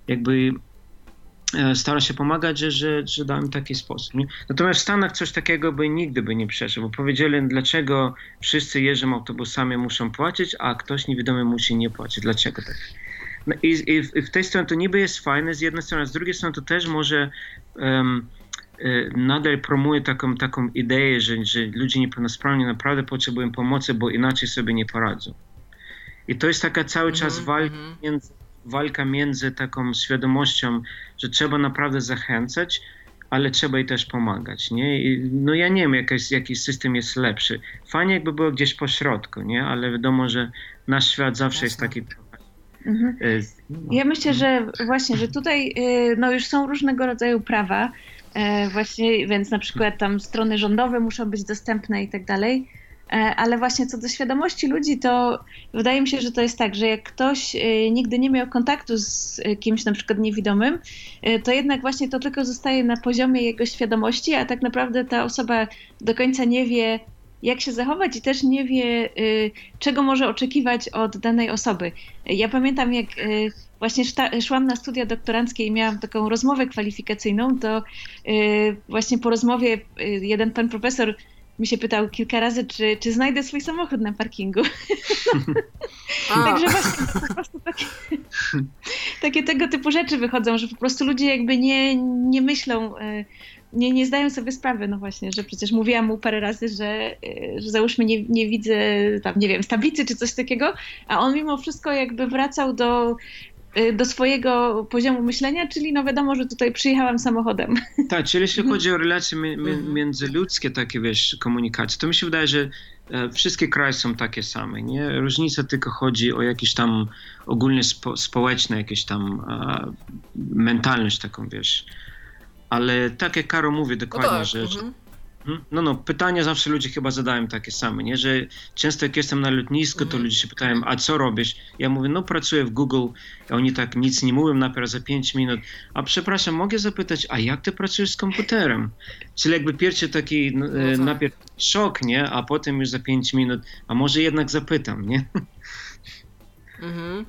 jakby E, stara się pomagać, że, że, że dałem taki sposób. Nie? Natomiast w Stanach coś takiego by nigdy by nie przeszło, bo powiedzieli, dlaczego wszyscy jeżdżą autobusami, muszą płacić, a ktoś niewidomy musi nie płacić. Dlaczego tak? No i, i, w, i, w tej strony to niby jest fajne z jednej strony, a z drugiej strony to też może um, nadal promuje taką, taką ideę, że, że ludzie niepełnosprawni naprawdę potrzebują pomocy, bo inaczej sobie nie poradzą. I to jest taka cały czas mm -hmm, walka -hmm. między walka między taką świadomością, że trzeba naprawdę zachęcać, ale trzeba jej też pomagać, nie? I, no ja nie wiem, jakaś, jaki system jest lepszy. Fajnie jakby było gdzieś po środku, nie? Ale wiadomo, że nasz świat zawsze Jasne. jest taki Mhm. Ja myślę, że właśnie, że tutaj no już są różnego rodzaju prawa, właśnie, więc na przykład tam strony rządowe muszą być dostępne i tak dalej. E, ale właśnie co do świadomości ludzi, to wydaje mi się, że to jest tak, że jak ktoś e, nigdy nie miał kontaktu z kimś na przykład niewidomym, e, to jednak właśnie to tylko zostaje na poziomie jego świadomości, a tak naprawdę ta osoba do końca nie wie, jak się zachować i też nie wie, czego może oczekiwać od danej osoby. Ja pamiętam, jak właśnie szłam na studia doktoranckie i miałam taką rozmowę kwalifikacyjną, to właśnie po rozmowie jeden pan profesor mi się pytał kilka razy, czy, czy znajdę swój samochód na parkingu. Także właśnie po prostu takie, takie, tego typu rzeczy wychodzą, że po prostu ludzie jakby nie, nie myślą, nie, nie zdają sobie sprawy, no właśnie, że przecież mówiłam mu parę razy, że, e, że załóżmy nie, nie widzę tam, nie wiem, z tablicy czy coś takiego, a on mimo wszystko jakby wracał do Y, do swojego poziomu myślenia, czyli no wiadomo, że tutaj przyjechałam samochodem. Tak, czyli jeśli chodzi o relacje mi, mi, mhm. międzyludzkie, takie wiesz, komunikacje, to mi się wydaje, że e, wszystkie kraje są takie same, nie? Różnica tylko chodzi o jakieś tam ogólnie spo, społeczne, jakieś tam e, mentalność taką, wiesz. Ale tak jak Karo mówi dokładnie, no tak, że, mhm. Mhm. No, no, pytania zawsze ludzie chyba zadają takie same, nie? Że często jak jestem na lotnisku, to mhm. ludzie się pytają, a co robisz? Ja mówię, no pracuję w Google, a oni tak nic nie mówią najpierw za 5 minut. A przepraszam, mogę zapytać, a jak ty pracujesz z komputerem? Czyli jakby pierwszy taki no, no tak. najpierw szok, nie? A potem już za 5 minut, a może jednak zapytam, nie? Mhm.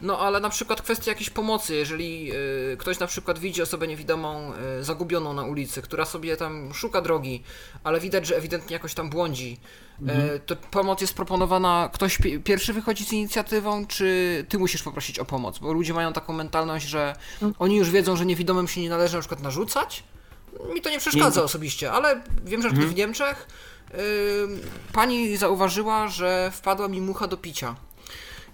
No ale na przykład kwestia jakiejś pomocy, jeżeli y, ktoś na przykład widzi osobę niewidomą y, zagubioną na ulicy, która sobie tam szuka drogi, ale widać, że ewidentnie jakoś tam błądzi, mhm. y, to pomoc jest proponowana, ktoś pi pierwszy wychodzi z inicjatywą, czy ty musisz poprosić o pomoc? Bo ludzie mają taką mentalność, że mhm. oni już wiedzą, że niewidomym się nie należy na przykład narzucać. Mi to nie przeszkadza nie. osobiście, ale wiem, że mhm. w Niemczech pani zauważyła, że wpadła mi mucha do picia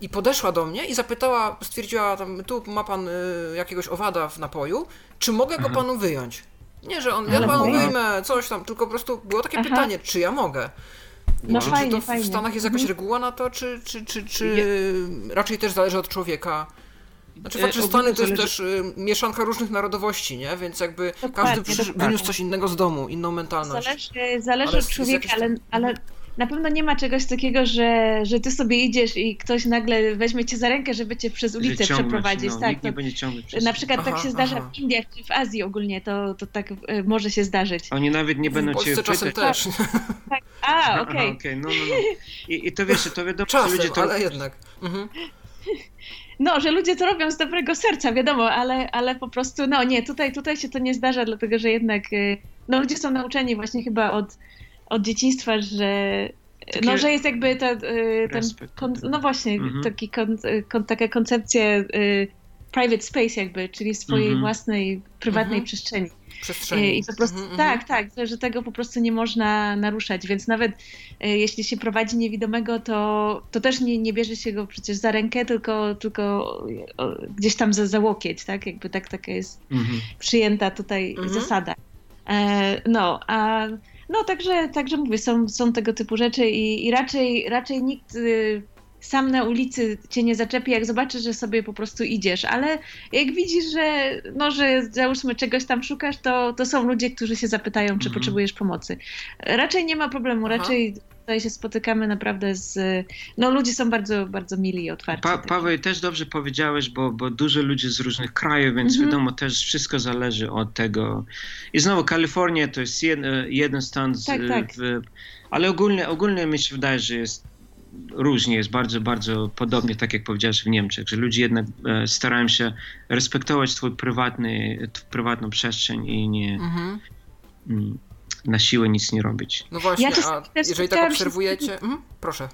i podeszła do mnie i zapytała, stwierdziła tam, tu ma pan y, jakiegoś owada w napoju, czy mogę go panu wyjąć? Nie, że on, ja panu wyjmę coś tam, tylko po prostu było takie Aha. pytanie, czy ja mogę. No czy, fajnie, czy to w fajnie. Stanach jest jakaś mhm. reguła na to, czy, czy, czy, czy raczej też zależy od człowieka? Znaczy fakt, że Stany to jest też y, mieszanka różnych narodowości, nie? Więc jakby każdy wyniósł coś innego z domu, inną mentalność. Zależy, zależy od człowieka, ale, ale na pewno nie ma czegoś takiego, że, że ty sobie idziesz i ktoś nagle weźmie cię za rękę, żeby cię przez ulicę przeprowadzić. No, tak, nie będzie ciągnąć przez... Na przykład aha, tak się zdarza aha. w Indiach czy w Azji ogólnie, to, to tak y, może się zdarzyć. Oni nawet nie będą cię pytać. czasem też. Tak. A, okej. Okay. okay. no, no, no. I, I, to wiesz, to wiadomo, czasem, ludzie to... ale jednak. Mhm. No, że ludzie to robią z dobrego serca, wiadomo, ale, ale po prostu, no nie, tutaj, tutaj się to nie zdarza, dlatego że jednak y, no, ludzie są nauczeni właśnie chyba od, od dzieciństwa, że takie no, że jest jakby ta, y, ten, kon, no właśnie, mhm. taki kon, kon, taka koncepcja y, private space jakby, czyli swojej mhm. własnej, prywatnej mhm. przestrzeni. Przestrzeni. I po prostu, mhm, tak, mhm. tak, że tego po prostu nie można naruszać, więc nawet y, jeśli się prowadzi niewidomego, to, to też nie, nie bierze się go przecież za rękę, tylko, tylko gdzieś tam za, za łokieć, tak, jakby tak, taka jest mhm. przyjęta tutaj zasada. E, no, a no także, także mówię, są, są tego typu rzeczy i, i raczej, raczej nikt y, sam na ulicy cię nie zaczepi, jak zobaczy, że sobie po prostu idziesz, ale jak widzisz, że no, że załóżmy czegoś tam szukasz, to, to są ludzie, którzy się zapytają, czy mhm. potrzebujesz pomocy. Raczej nie ma problemu, Aha. raczej tutaj się spotykamy naprawdę z. No, ludzie są bardzo, bardzo mili i otwarci. Pa, Paweł, też dobrze powiedziałeś, bo, bo dużo ludzi z różnych krajów, więc mhm. wiadomo, też wszystko zależy od tego. I znowu, Kalifornia to jest jeden, jeden stan, z, tak, tak. W, ale ogólnie, ogólnie mi się wydaje, że jest różnie, jest bardzo, bardzo podobnie, tak jak powiedziałeś w Niemczech, że ludzie jednak e, starają się respektować swój prywatny, prywatną przestrzeń i nie. Mm na siłę nic nie robić. No właśnie, ja a jeżeli tak obserwujecie... Mhm, proszę.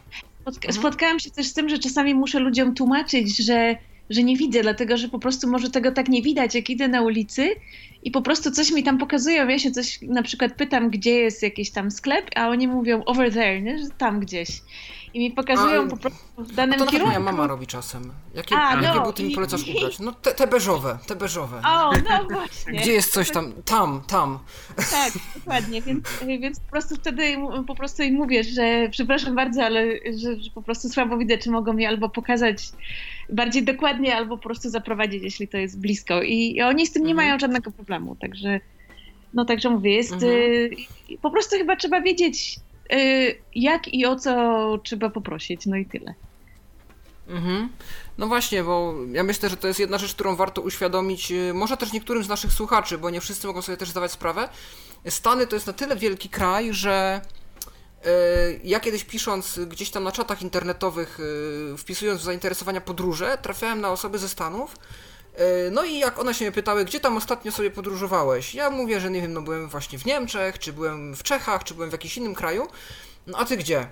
Mhm. Spotkałam się też z tym, że czasami muszę ludziom tłumaczyć, że, że nie widzę, dlatego że po prostu może tego tak nie widać, jak idę na ulicy i po prostu coś mi tam pokazują. Ja się coś na przykład pytam, gdzie jest jakiś tam sklep, a oni mówią over there, nie? że tam gdzieś. I mi pokazują A, po prostu w to danym nawet kierunku. moja mama robi czasem. Jakie, A, jakie no, buty mi polecasz i- ubrać? No te, te beżowe, te beżowe. O, no właśnie. Gdzie jest coś tam? Tam, tam. Tak, dokładnie, więc, więc po prostu wtedy po prostu im mówię, że przepraszam bardzo, ale że, że po prostu słabo widzę, czy mogą mi albo pokazać bardziej dokładnie, albo po prostu zaprowadzić, jeśli to jest blisko. I, i oni z tym nie Mhm. mają żadnego problemu, także no także mówię, jest Mhm. y, po prostu chyba trzeba wiedzieć jak i o co trzeba poprosić, no i tyle. Mhm. No właśnie, bo ja myślę, że to jest jedna rzecz, którą warto uświadomić, y, może też niektórym z naszych słuchaczy, bo nie wszyscy mogą sobie też zdawać sprawę. Stany to jest na tyle wielki kraj, że y, ja kiedyś pisząc gdzieś tam na czatach internetowych, y, wpisując zainteresowania podróże, trafiałem na osoby ze Stanów. Y, No i jak one się mnie pytały, gdzie tam ostatnio sobie podróżowałeś? Ja mówię, że nie wiem, no byłem właśnie w Niemczech, czy byłem w Czechach, czy byłem w jakimś innym kraju. No a ty gdzie?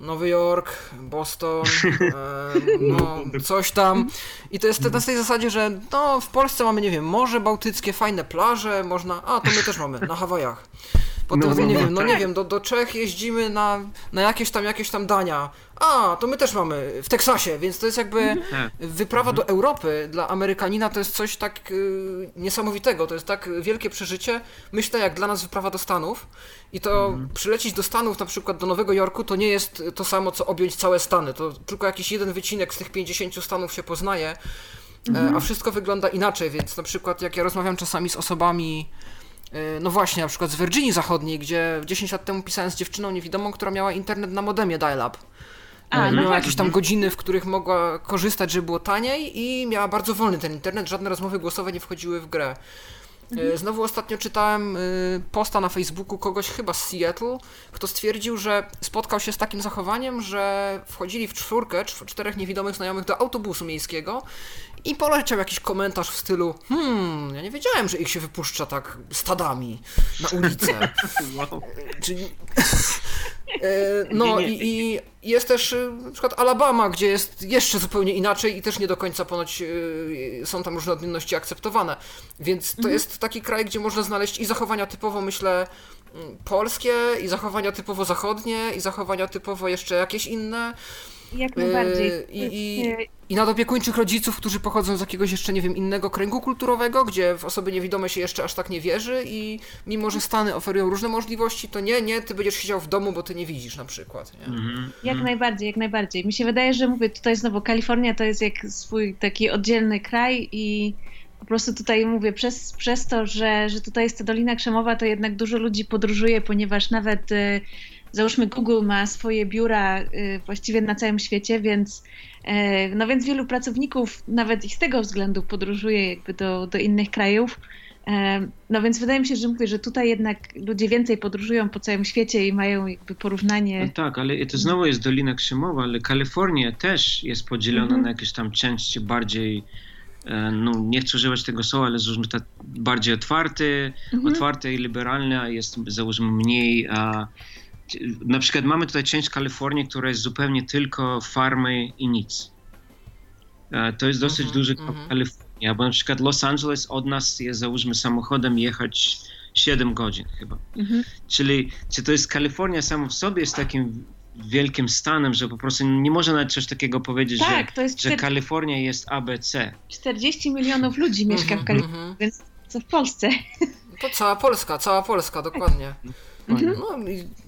Nowy Jork, Boston, em, no coś tam. I to jest na tej zasadzie, że no w Polsce mamy, nie wiem, Morze Bałtyckie, fajne plaże, można, a to my też mamy, na Hawajach. Potem, No, no, nie no, wiem, no nie tak. wiem, do, do Czech jeździmy na, na jakieś tam, jakieś tam dania. A, to my też mamy w Teksasie, więc to jest jakby Tak. wyprawa do Europy dla Amerykanina to jest coś tak y, niesamowitego, to jest tak wielkie przeżycie. Myślę, jak dla nas wyprawa do Stanów. I to przylecieć do Stanów, na przykład do Nowego Jorku, to nie jest to samo, co objąć całe Stany. To tylko jakiś jeden wycinek z tych 50 Stanów się poznaje, e, a wszystko wygląda inaczej, więc na przykład jak ja rozmawiam czasami z osobami, no właśnie, na przykład z Virginii Zachodniej, gdzie 10 lat temu pisałem z dziewczyną niewidomą, która miała internet na modemie dial-up. A, no miała właśnie. jakieś tam godziny, w których mogła korzystać, żeby było taniej i miała bardzo wolny ten internet, żadne rozmowy głosowe nie wchodziły w grę. E, Znowu ostatnio czytałem posta na Facebooku kogoś chyba z Seattle, kto stwierdził, że spotkał się z takim zachowaniem, że wchodzili w czwórkę, cz- czterech niewidomych znajomych do autobusu miejskiego i poleciał jakiś komentarz w stylu hmm, ja nie wiedziałem, że ich się wypuszcza tak stadami na ulicę. Wow. Czyli... E, No i, i jest też y, na przykład Alabama, gdzie jest jeszcze zupełnie inaczej i też nie do końca ponoć y, są tam różne odmienności akceptowane. Więc to jest taki kraj, gdzie można znaleźć i zachowania typowo, myślę, mm, polskie, i zachowania typowo zachodnie, i zachowania typowo jeszcze jakieś inne. Jak najbardziej. Yy, i- i- I nadopiekuńczych rodziców, którzy pochodzą z jakiegoś jeszcze, nie wiem, innego kręgu kulturowego, gdzie w osoby niewidome się jeszcze aż tak nie wierzy i mimo, że Stany oferują różne możliwości, to nie, nie, ty będziesz siedział w domu, bo ty nie widzisz na przykład, nie? Mhm. Jak najbardziej, jak najbardziej. Mi się wydaje, że mówię, tutaj znowu Kalifornia to jest jak swój taki oddzielny kraj i po prostu tutaj mówię, przez, przez to, że, że tutaj jest ta Dolina Krzemowa, to jednak dużo ludzi podróżuje, ponieważ nawet y, załóżmy Google ma swoje biura y, właściwie na całym świecie, więc y, no więc wielu pracowników nawet i z tego względu podróżuje jakby do, do innych krajów. E, No więc wydaje mi się, że mówię, że tutaj jednak ludzie więcej podróżują po całym świecie i mają jakby porównanie. No tak, ale to znowu jest Dolina Krzemowa, ale Kalifornia też jest podzielona Mhm. na jakieś tam części bardziej, e, no nie chcę używać tego słowa, ale załóżmy tak bardziej otwarte, Mhm. otwarte i liberalne, a jest załóżmy mniej. A, na przykład mamy tutaj część Kalifornii, która jest zupełnie tylko farmy i nic. E, To jest dosyć Mhm, duży mhm. Kalifornia, bo na przykład Los Angeles od nas jest załóżmy samochodem jechać 7 godzin chyba. Mhm. Czyli czy to jest Kalifornia samo w sobie jest takim wielkim stanem, że po prostu nie można nawet coś takiego powiedzieć, Tak, to jest że, że Kalifornia jest ABC. 40 milionów ludzi mieszka w Mhm, Kalifornii, mhm. więc co w Polsce. To cała Polska, cała Polska, dokładnie. Mhm. No,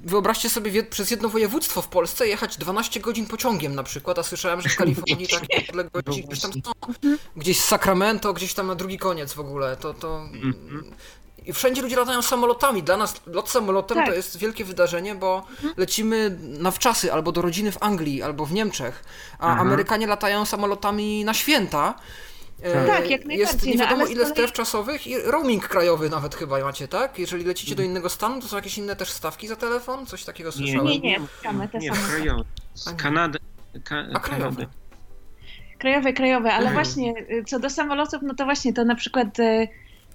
wyobraźcie sobie przez jedno województwo w Polsce jechać 12 godzin pociągiem na przykład, a słyszałem, że w Kalifornii takie odległości gdzieś tam są. Gdzieś z Sacramento, gdzieś tam na drugi koniec w ogóle. To, to... Mhm. I wszędzie ludzie latają samolotami. Dla nas lot samolotem Tak. to jest wielkie wydarzenie, bo lecimy na wczasy albo do rodziny w Anglii, albo w Niemczech, a Mhm. Amerykanie latają samolotami na święta. E, Tak, jak Jest najbardziej, nie no, wiadomo ale z ile kolei- stref czasowych i roaming krajowy nawet chyba macie, tak? Jeżeli lecicie do innego stanu, to są jakieś inne też stawki za telefon? Coś takiego słyszałem. nie, nie, same te nie, same. krajowe. Z nie. Kanady. Ka, A krajowe. Krajowe, krajowe, ale Mhm. właśnie y, co do samolotów, no to właśnie to na przykład y,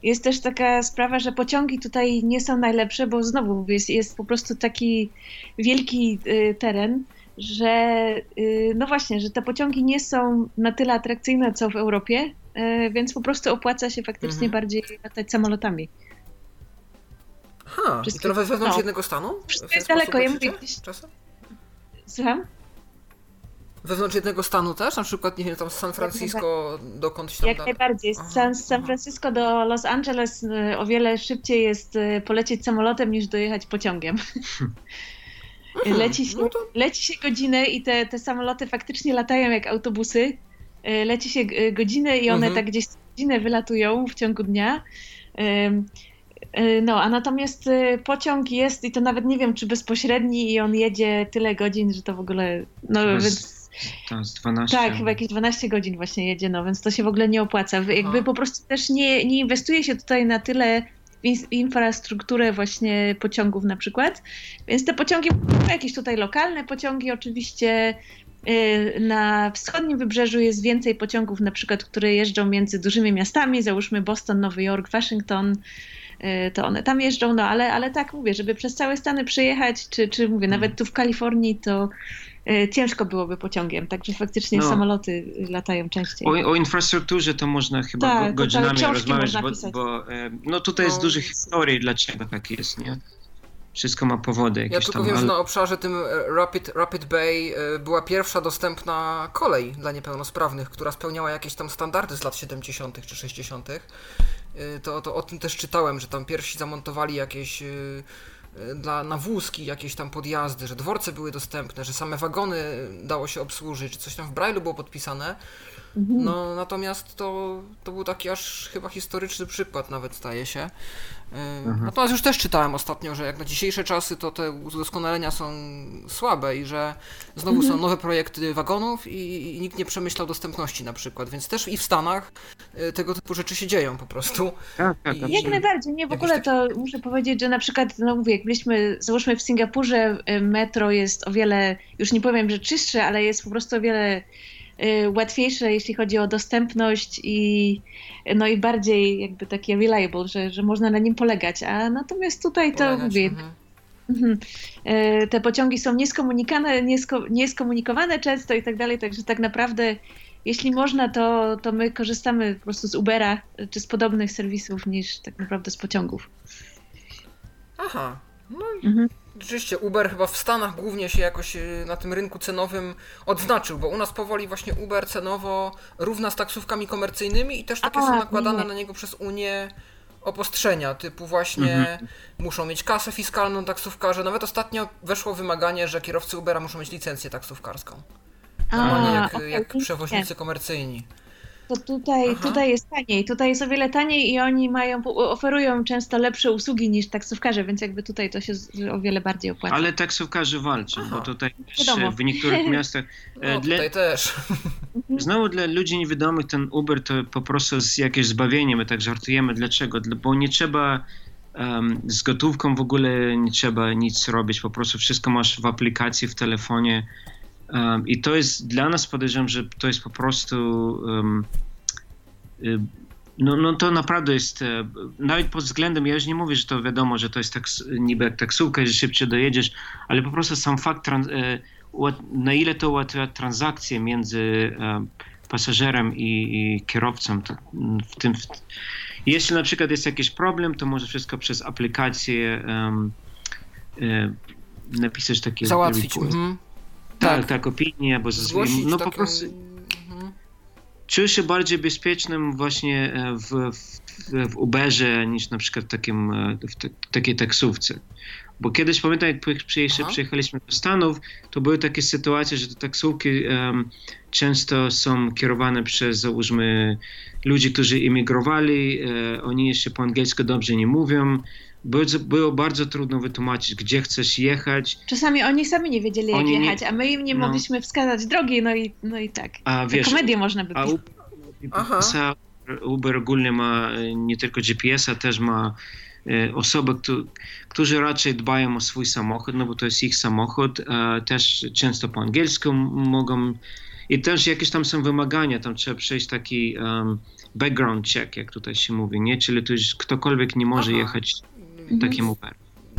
jest też taka sprawa, że pociągi tutaj nie są najlepsze, bo znowu jest, jest po prostu taki wielki y, teren, że y, no właśnie, że te pociągi nie są na tyle atrakcyjne co w Europie, y, więc po prostu opłaca się faktycznie Mhm. bardziej latać samolotami. Ha, i Wszystko- to nawet wewnątrz no. jednego stanu? Wszystko jest daleko, ja mówię gdzieś- Czasem? Słucham? Wewnątrz jednego stanu też? Na przykład, nie wiem, tam z San Francisco dokądś tam Jak najbardziej. Z San. Francisco do Los Angeles y, o wiele szybciej jest polecieć samolotem niż dojechać pociągiem. Mhm, Leci się, no to- leci się godzinę i te, te samoloty faktycznie latają jak autobusy. Y, Leci się y, godzinę i one Mhm. tak gdzieś godzinę wylatują w ciągu dnia. Y, No, a natomiast pociąg jest i to nawet nie wiem, czy bezpośredni i on jedzie tyle godzin, że to w ogóle. No, Chyba z- więc, Tam z 12. tak, chyba jakieś 12 godzin właśnie jedzie, no więc to się w ogóle nie opłaca. Jakby Aha. po prostu też nie, nie inwestuje się tutaj na tyle infrastrukturę właśnie pociągów na przykład. Więc te pociągi, jakieś tutaj lokalne pociągi oczywiście. y, Na wschodnim wybrzeżu jest więcej pociągów, na przykład, które jeżdżą między dużymi miastami, załóżmy Boston, Nowy Jork, Waszyngton, y, to one tam jeżdżą, no ale, ale tak mówię, żeby przez całe Stany przejechać, czy, czy mówię, nawet tu w Kalifornii, to ciężko byłoby pociągiem, także faktycznie No. samoloty latają częściej. O, o infrastrukturze to można chyba Tak, to godzinami rozmawiać, bo, bo e, no tutaj jest No, dużo historii, dlaczego tak jest, nie? Wszystko ma powody jakieś Ja tylko tam, wiem, że ale- na obszarze tym e, Rapid, Rapid Bay e, była pierwsza dostępna kolej dla niepełnosprawnych, która spełniała jakieś tam standardy z lat 70. czy 60. E, To, to o tym też czytałem, że tam pierwsi zamontowali jakieś e, e, dla, na wózki jakieś tam podjazdy, że dworce były dostępne, że same wagony dało się obsłużyć, czy coś tam w Braille'u było podpisane. Mhm. No natomiast to, to był taki aż chyba historyczny przykład nawet staje się. Yy, Natomiast już też czytałem ostatnio, że jak na dzisiejsze czasy to te udoskonalenia są słabe i że znowu są nowe projekty wagonów i, i nikt nie przemyślał dostępności na przykład, więc też i w Stanach yy, tego typu rzeczy się dzieją po prostu. Tak, tak, I- Jak najbardziej, nie, w ogóle to muszę powiedzieć, że na przykład, no mówię, jak byliśmy, załóżmy w Singapurze, y, metro jest o wiele, już nie powiem, że czystsze, ale jest po prostu o wiele łatwiejsze, jeśli chodzi o dostępność i no i bardziej jakby takie reliable, że, że można na nim polegać, a natomiast tutaj to Polegać, mówię, mhm. Mhm. E, Te pociągi są nieskomunikowane, niesko, nieskomunikowane często i tak dalej, także tak naprawdę jeśli można, to, to my korzystamy po prostu z Ubera czy z podobnych serwisów niż tak naprawdę z pociągów. Aha, no Mhm. Rzeczywiście, Uber chyba w Stanach głównie się jakoś y, na tym rynku cenowym odznaczył, bo u nas powoli właśnie Uber cenowo równa z taksówkami komercyjnymi i też takie A, są nakładane nie. na niego przez Unię obostrzenia, typu właśnie muszą mieć kasę fiskalną taksówkarze. Nawet ostatnio weszło wymaganie, że kierowcy Ubera muszą mieć licencję taksówkarską. Normalnie jak, okej, jak nie. przewoźnicy komercyjni. To tutaj, Aha. tutaj jest taniej, tutaj jest o wiele taniej i oni mają, oferują często lepsze usługi niż taksówkarze, więc jakby tutaj to się o wiele bardziej opłaca. Ale taksówkarze walczą, Aha. bo tutaj w niektórych miastach e, No dla, tutaj też. Znowu dla ludzi niewidomych ten Uber to po prostu jest jakieś zbawienie, my tak żartujemy. Dlaczego? Dla- Bo nie trzeba em, z gotówką w ogóle nie trzeba nic robić, po prostu wszystko masz w aplikacji, w telefonie. Em, I to jest dla nas podejrzewam, że to jest po prostu y, no, no to naprawdę jest, e, nawet pod względem, ja już nie mówię, że to wiadomo, że to jest tak, niby jak taksówka, że szybciej dojedziesz, ale po prostu sam fakt, e, ułat- na ile to ułatwia transakcje między e, pasażerem i, i kierowcą. To, mm, w tym, w, jeśli na przykład jest jakiś problem, to może wszystko przez aplikację napisać takie Załatwić. Mhm. Tak, tak. tak, opinię, bo Zgłosić no po prostu Mhm. czuję się bardziej bezpiecznym właśnie e, w, w, w Uberze niż na przykład takim, e, w te, takiej taksówce. Bo kiedyś pamiętam, jak przyjechaliśmy do Stanów, to były takie sytuacje, że te taksówki em, często są kierowane przez, załóżmy, ludzi, którzy imigrowali, e, oni jeszcze po angielsku dobrze nie mówią. Bardzo, było bardzo trudno wytłumaczyć, gdzie chcesz jechać, Czasami oni sami nie wiedzieli, jak Oni nie- jechać, a my im nie no. mogliśmy wskazać drogi, no i, no i tak. a Wiesz, komedię można by pisać. Aha. Uber, Uber ogólnie ma e, nie tylko GPS-a, też ma e, osoby, któ- którzy raczej dbają o swój samochód, no bo to jest ich samochód, e, też często po angielsku mogą i też jakieś tam są wymagania, tam trzeba przejść taki um, background check, jak tutaj się mówi, nie? Czyli to już ktokolwiek nie może Aha. jechać Mhm. takim Uber.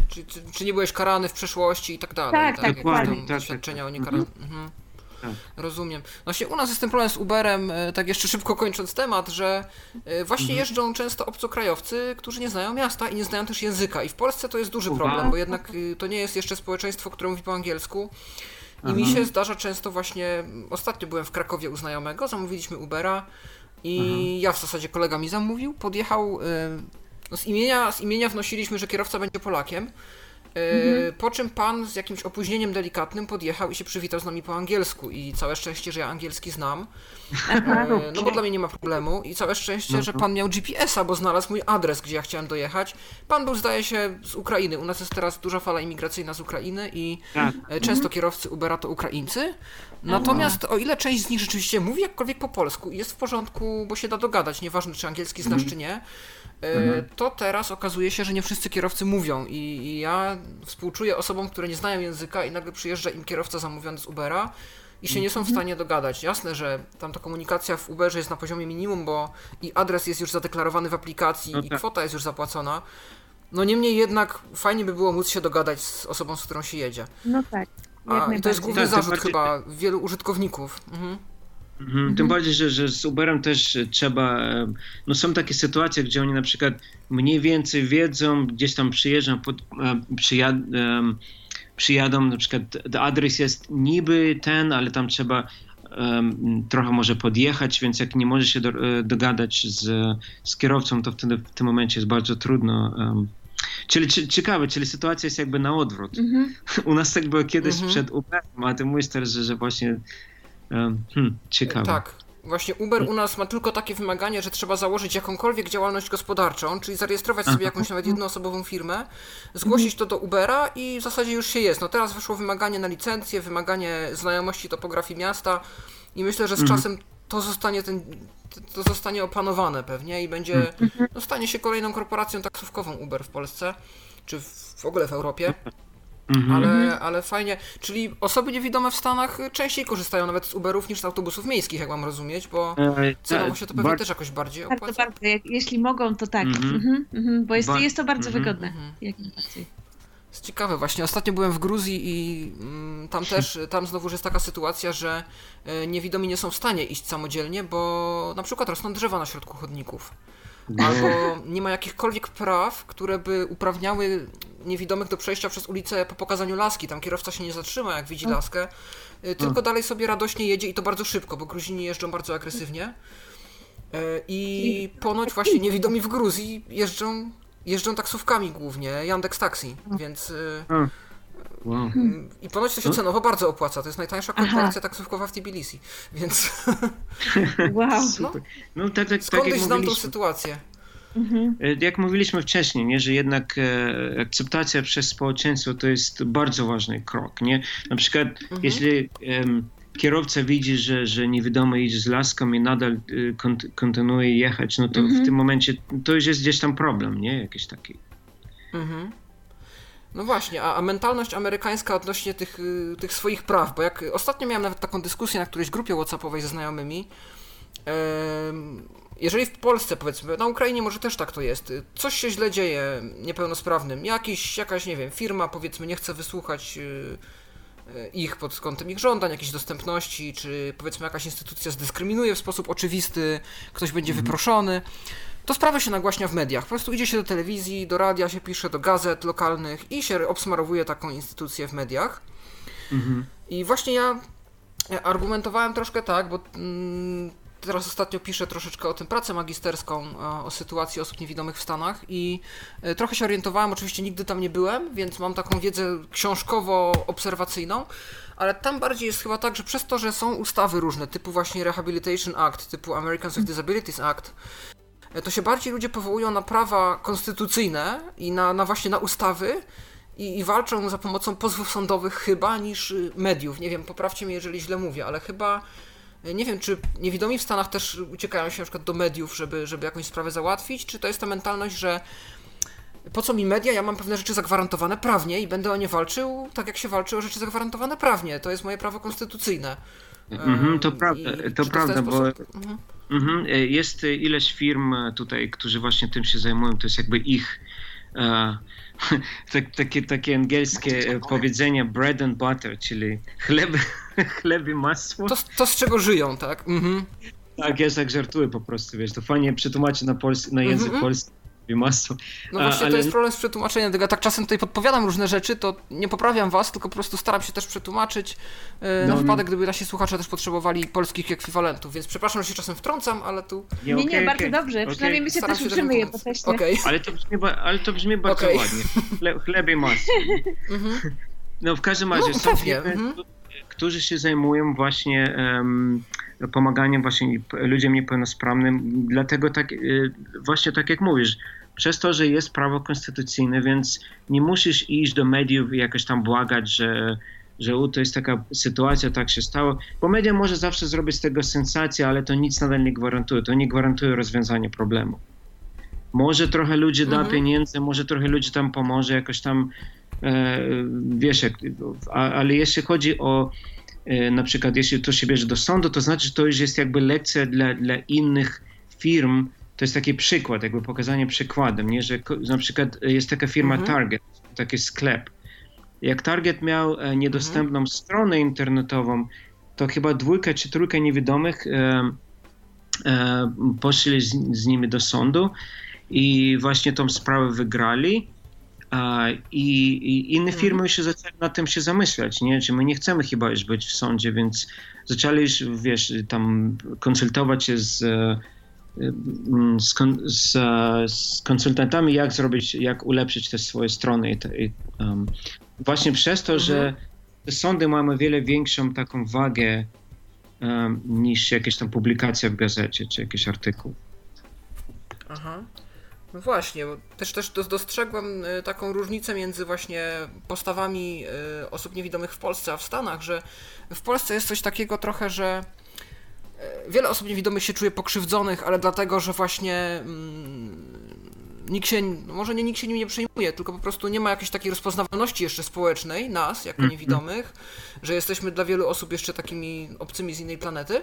Czy, czy, czy nie byłeś karany w przeszłości i tak dalej. Tak, tak, jakieś dokładnie, tam tak, tak. Doświadczenia o niekaraniu. Mhm. Tak. Rozumiem. Właśnie u nas jest ten problem z Uberem, e, tak jeszcze szybko kończąc temat, że e, właśnie Mhm. jeżdżą często obcokrajowcy, którzy nie znają miasta i nie znają też języka. I w Polsce to jest duży Uwaga. problem, bo jednak y, to nie jest jeszcze społeczeństwo, które mówi po angielsku. I mi się zdarza często właśnie, ostatnio byłem w Krakowie u znajomego, zamówiliśmy Ubera i ja w zasadzie kolega mi zamówił, podjechał, y, no z, imienia, z imienia wnosiliśmy, że kierowca będzie Polakiem, y, po czym pan z jakimś opóźnieniem delikatnym podjechał i się przywitał z nami po angielsku i całe szczęście, że ja angielski znam, Aha. E, No bo dla mnie nie ma problemu i całe szczęście, że pan miał GPS-a, bo znalazł mój adres, gdzie ja chciałem dojechać. Pan był, zdaje się, z Ukrainy. U nas jest teraz duża fala imigracyjna z Ukrainy i Tak. e, często kierowcy Ubera to Ukraińcy. Natomiast o ile część z nich rzeczywiście mówi jakkolwiek po polsku i jest w porządku, bo się da dogadać, nieważne czy angielski znasz czy nie, e, to teraz okazuje się, że nie wszyscy kierowcy mówią i, i ja współczuję osobom, które nie znają języka i nagle przyjeżdża im kierowca zamówiony z Ubera i się nie są w stanie dogadać. Jasne, że tam ta komunikacja w Uberze jest na poziomie minimum, bo i adres jest już zadeklarowany w aplikacji, No i tak. kwota jest już zapłacona. No niemniej jednak fajnie by było móc się dogadać z osobą, z którą się jedzie. No tak. A, I to jest główny Tak, zarzut chyba wielu użytkowników. Mhm. Mhm. Tym bardziej, że, że z Uberem też trzeba. No są takie sytuacje, gdzie oni na przykład mniej więcej wiedzą, gdzieś tam przyjeżdżą, pod, przyjad, przyjadą, na przykład adres jest niby ten, ale tam trzeba em, trochę może podjechać, więc jak nie może się do, e, dogadać z, z kierowcą, to wtedy w tym momencie jest bardzo trudno. em. Czyli cie- ciekawe, czyli sytuacja jest jakby na odwrót. Mhm. U nas tak było kiedyś Mhm. przed Uberem, a ty mówisz teraz, że, że właśnie hmm, ciekawe. Tak. Właśnie Uber u nas ma tylko takie wymaganie, że trzeba założyć jakąkolwiek działalność gospodarczą, czyli zarejestrować sobie jakąś nawet jednoosobową firmę, zgłosić to do Ubera i w zasadzie już się jest. No teraz wyszło wymaganie na licencję, wymaganie znajomości topografii miasta i myślę, że z czasem to zostanie ten, to zostanie opanowane pewnie i będzie, no stanie się kolejną korporacją taksówkową Uber w Polsce, czy w, w ogóle w Europie. Mhm. Ale, ale fajnie. Czyli osoby niewidome w Stanach częściej korzystają nawet z Uberów niż z autobusów miejskich, jak mam rozumieć, bo E, cenowo tak, się to pewnie bar- też jakoś bardziej Bardzo, opłaca. bardzo. Jak, jeśli mogą, to tak. Mhm. Mhm, mhm, bo jest, jest to bardzo mhm. wygodne. Mhm. Jak najbardziej. Jest ciekawe właśnie. Ostatnio byłem w Gruzji i mm, tam też, tam znowu jest taka sytuacja, że e, niewidomi nie są w stanie iść samodzielnie, bo na przykład rosną drzewa na środku chodników. Albo nie ma jakichkolwiek praw, które by uprawniały niewidomych do przejścia przez ulicę po pokazaniu laski. Tam kierowca się nie zatrzyma, jak widzi laskę, y, tylko dalej sobie radośnie jedzie i to bardzo szybko, bo Gruzini jeżdżą bardzo agresywnie. Y, I ponoć właśnie niewidomi w Gruzji jeżdżą, jeżdżą taksówkami głównie, Yandex Taxi, więc y, Wow. y, i ponoć to się No. cenowo bardzo opłaca. To jest najtańsza korporacja taksówkowa w Tbilisi, więc Wow. Super. No tak, tak, tak skądś znam tą mówiliśmy, sytuację. Mhm. e, jak mówiliśmy wcześniej, nie, że jednak e, akceptacja przez społeczeństwo to jest bardzo ważny krok. Nie? Na przykład jeśli em, kierowca widzi, że, że niewidomy idzie z laską i nadal e, kont- kontynuuje jechać, no to w tym momencie to już jest gdzieś tam problem, nie? Jakiś taki. Mhm. No właśnie, a, a mentalność amerykańska odnośnie tych, y, tych swoich praw, bo jak ostatnio miałem nawet taką dyskusję na którejś grupie WhatsAppowej ze znajomymi, jeżeli w Polsce, powiedzmy, na Ukrainie może też tak to jest, y, coś się źle dzieje niepełnosprawnym, jakiś, jakaś, nie wiem, firma, powiedzmy, nie chce wysłuchać y, y, ich pod kątem ich żądań, jakiejś dostępności, czy powiedzmy jakaś instytucja zdyskryminuje w sposób oczywisty, ktoś będzie wyproszony, to sprawa się nagłaśnia w mediach. Po prostu idzie się do telewizji, do radia się pisze, do gazet lokalnych i się obsmarowuje taką instytucję w mediach. I właśnie ja argumentowałem troszkę tak, bo mm, teraz ostatnio piszę troszeczkę o tym pracę magisterską, o, o sytuacji osób niewidomych w Stanach i e, trochę się orientowałem, oczywiście nigdy tam nie byłem, więc mam taką wiedzę książkowo-obserwacyjną, ale tam bardziej jest chyba tak, że przez to, że są ustawy różne, typu właśnie Rehabilitation Act, typu Americans with Disabilities Act, e, to się bardziej ludzie powołują na prawa konstytucyjne i na, na właśnie na ustawy i, i walczą za pomocą pozwów sądowych chyba niż y, mediów. Nie wiem, poprawcie mnie, jeżeli źle mówię, ale chyba nie wiem, czy niewidomi w Stanach też uciekają się na przykład do mediów, żeby, żeby jakąś sprawę załatwić, czy to jest ta mentalność, że po co mi media, ja mam pewne rzeczy zagwarantowane prawnie i będę o nie walczył tak, jak się walczy o rzeczy zagwarantowane prawnie. To jest moje prawo konstytucyjne. Mhm, to prawda, i to prawda, bo Mhm. Mhm. e, Jest e, ileś firm e, tutaj, którzy właśnie tym się zajmują. To jest jakby ich e, takie, takie angielskie e, powiedzenie bread and butter, czyli chleb, chleb i masło. To, to z czego żyją, tak? Mhm. Tak, ja tak żartuję po prostu, wiesz, to fajnie przetłumaczyć na, pols- na język Mhm. polski. Masło. No właśnie, ale... to jest problem z przetłumaczeniem tego. Ja tak czasem tutaj podpowiadam różne rzeczy, to nie poprawiam was, tylko po prostu staram się też przetłumaczyć e, no, na wypadek, gdyby nasi słuchacze też potrzebowali polskich ekwiwalentów. Więc przepraszam, że się czasem wtrącam, ale tu. Nie, nie, nie bardzo dobrze. Okay. Przynajmniej my się staram też uczymy je okay. ale, to brzmi, ale to brzmi bardzo okay. ładnie. Chle, chleb i masło. Mhm. no w każdym razie no, są mhm. Którzy się zajmują właśnie um, pomaganiem właśnie ludziom niepełnosprawnym. Dlatego tak, y, właśnie tak jak mówisz, przez to, że jest prawo konstytucyjne, więc nie musisz iść do mediów i jakoś tam błagać, że, że to jest taka sytuacja, tak się stało. Bo media może zawsze zrobić z tego sensację, ale to nic nadal nie gwarantuje. To nie gwarantuje rozwiązania problemu. Może trochę ludzi da mhm. pieniędzy, może trochę ludzi tam pomoże, jakoś tam, wiesz, jak, a, ale jeśli chodzi o e, na przykład, jeśli to się bierze do sądu, to znaczy, że to już jest jakby lekcja dla, dla innych firm, to jest taki przykład, jakby pokazanie przykładem, nie? że na przykład jest taka firma mhm. Target, taki sklep. Jak Target miał e, niedostępną mhm. stronę internetową, to chyba dwójka czy trójka niewidomych e, e, poszli z, z, nimi do sądu i właśnie tą sprawę wygrali. I, i inne mhm. firmy już zaczęły nad tym się zamyślać, nie? Czy my nie chcemy chyba już być w sądzie, więc zaczęli już, wiesz, tam konsultować się z z, z, z, konsultantami, jak zrobić, jak ulepszyć te swoje strony. I, um, właśnie przez to, mhm. że sądy mają o wiele większą taką wagę um, niż jakieś tam publikacja w gazecie czy jakiś artykuł. Aha. No właśnie, też, też dostrzegłem y, taką różnicę między właśnie postawami y, osób niewidomych w Polsce a w Stanach, że w Polsce jest coś takiego trochę, że E, wiele osób niewidomych się czuje pokrzywdzonych, ale dlatego, że właśnie mm, nikt się, może nie nikt się nim nie przejmuje, tylko po prostu nie ma jakiejś takiej rozpoznawalności jeszcze społecznej, nas, jako mm -hmm. niewidomych, że jesteśmy dla wielu osób jeszcze takimi obcymi z innej planety.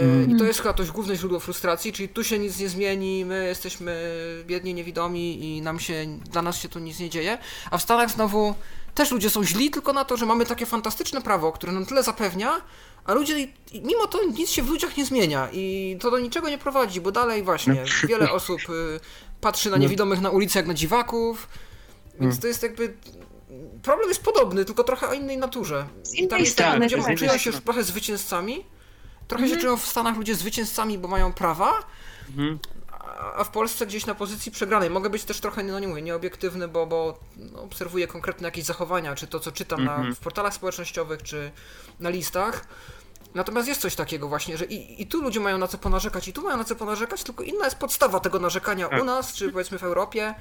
Mm. I to jest chyba to główne źródło frustracji, czyli tu się nic nie zmieni, my jesteśmy biedni, niewidomi i nam się, dla nas się tu nic nie dzieje. A w Stanach znowu też ludzie są źli tylko na to, że mamy takie fantastyczne prawo, które nam tyle zapewnia, a ludzie, mimo to nic się w ludziach nie zmienia i to do niczego nie prowadzi, bo dalej właśnie no. wiele osób y, patrzy na no. niewidomych na ulicy jak na dziwaków, więc no. to jest jakby problem jest podobny, tylko trochę o innej naturze. Z innej tam jest strony, ludzie tak, czują się już trochę zwycięzcami, trochę mhm. się czują w Stanach ludzie zwycięzcami, bo mają prawa, mhm. a w Polsce gdzieś na pozycji przegranej. Mogę być też trochę, no nie mówię, nieobiektywny, bo, bo obserwuję konkretne jakieś zachowania, czy to, co czytam mhm. na, w portalach społecznościowych, czy na listach. Natomiast jest coś takiego właśnie, że i, i tu ludzie mają na co ponarzekać, i tu mają na co ponarzekać, tylko inna jest podstawa tego narzekania tak. u nas, czy powiedzmy w Europie,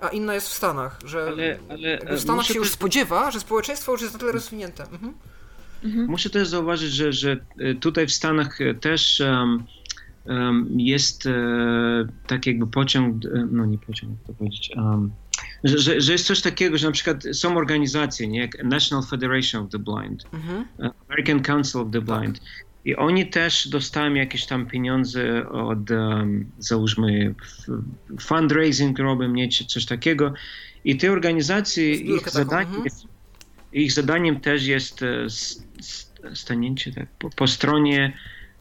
a inna jest w Stanach, że ale, ale, w Stanach się już spodziewa, że społeczeństwo już jest na tyle rozwinięte. Mhm. Mhm. Muszę też zauważyć, że, że e, tutaj w Stanach e, też um, um, jest um, tak jakby pociąg, no nie pociąg, jak to powiedzieć, że, że, że, jest coś takiego, że na przykład są organizacje, nie, jak National Federation of the Blind, mhm. American Council of the Blind. Tak. I oni też dostają jakieś tam pieniądze od, um, załóżmy, fundraising robią, nie, czy coś takiego. I te organizacje, ich, zadaniem, mhm. Ich zadaniem też jest e, stanięcie tak, po, po stronie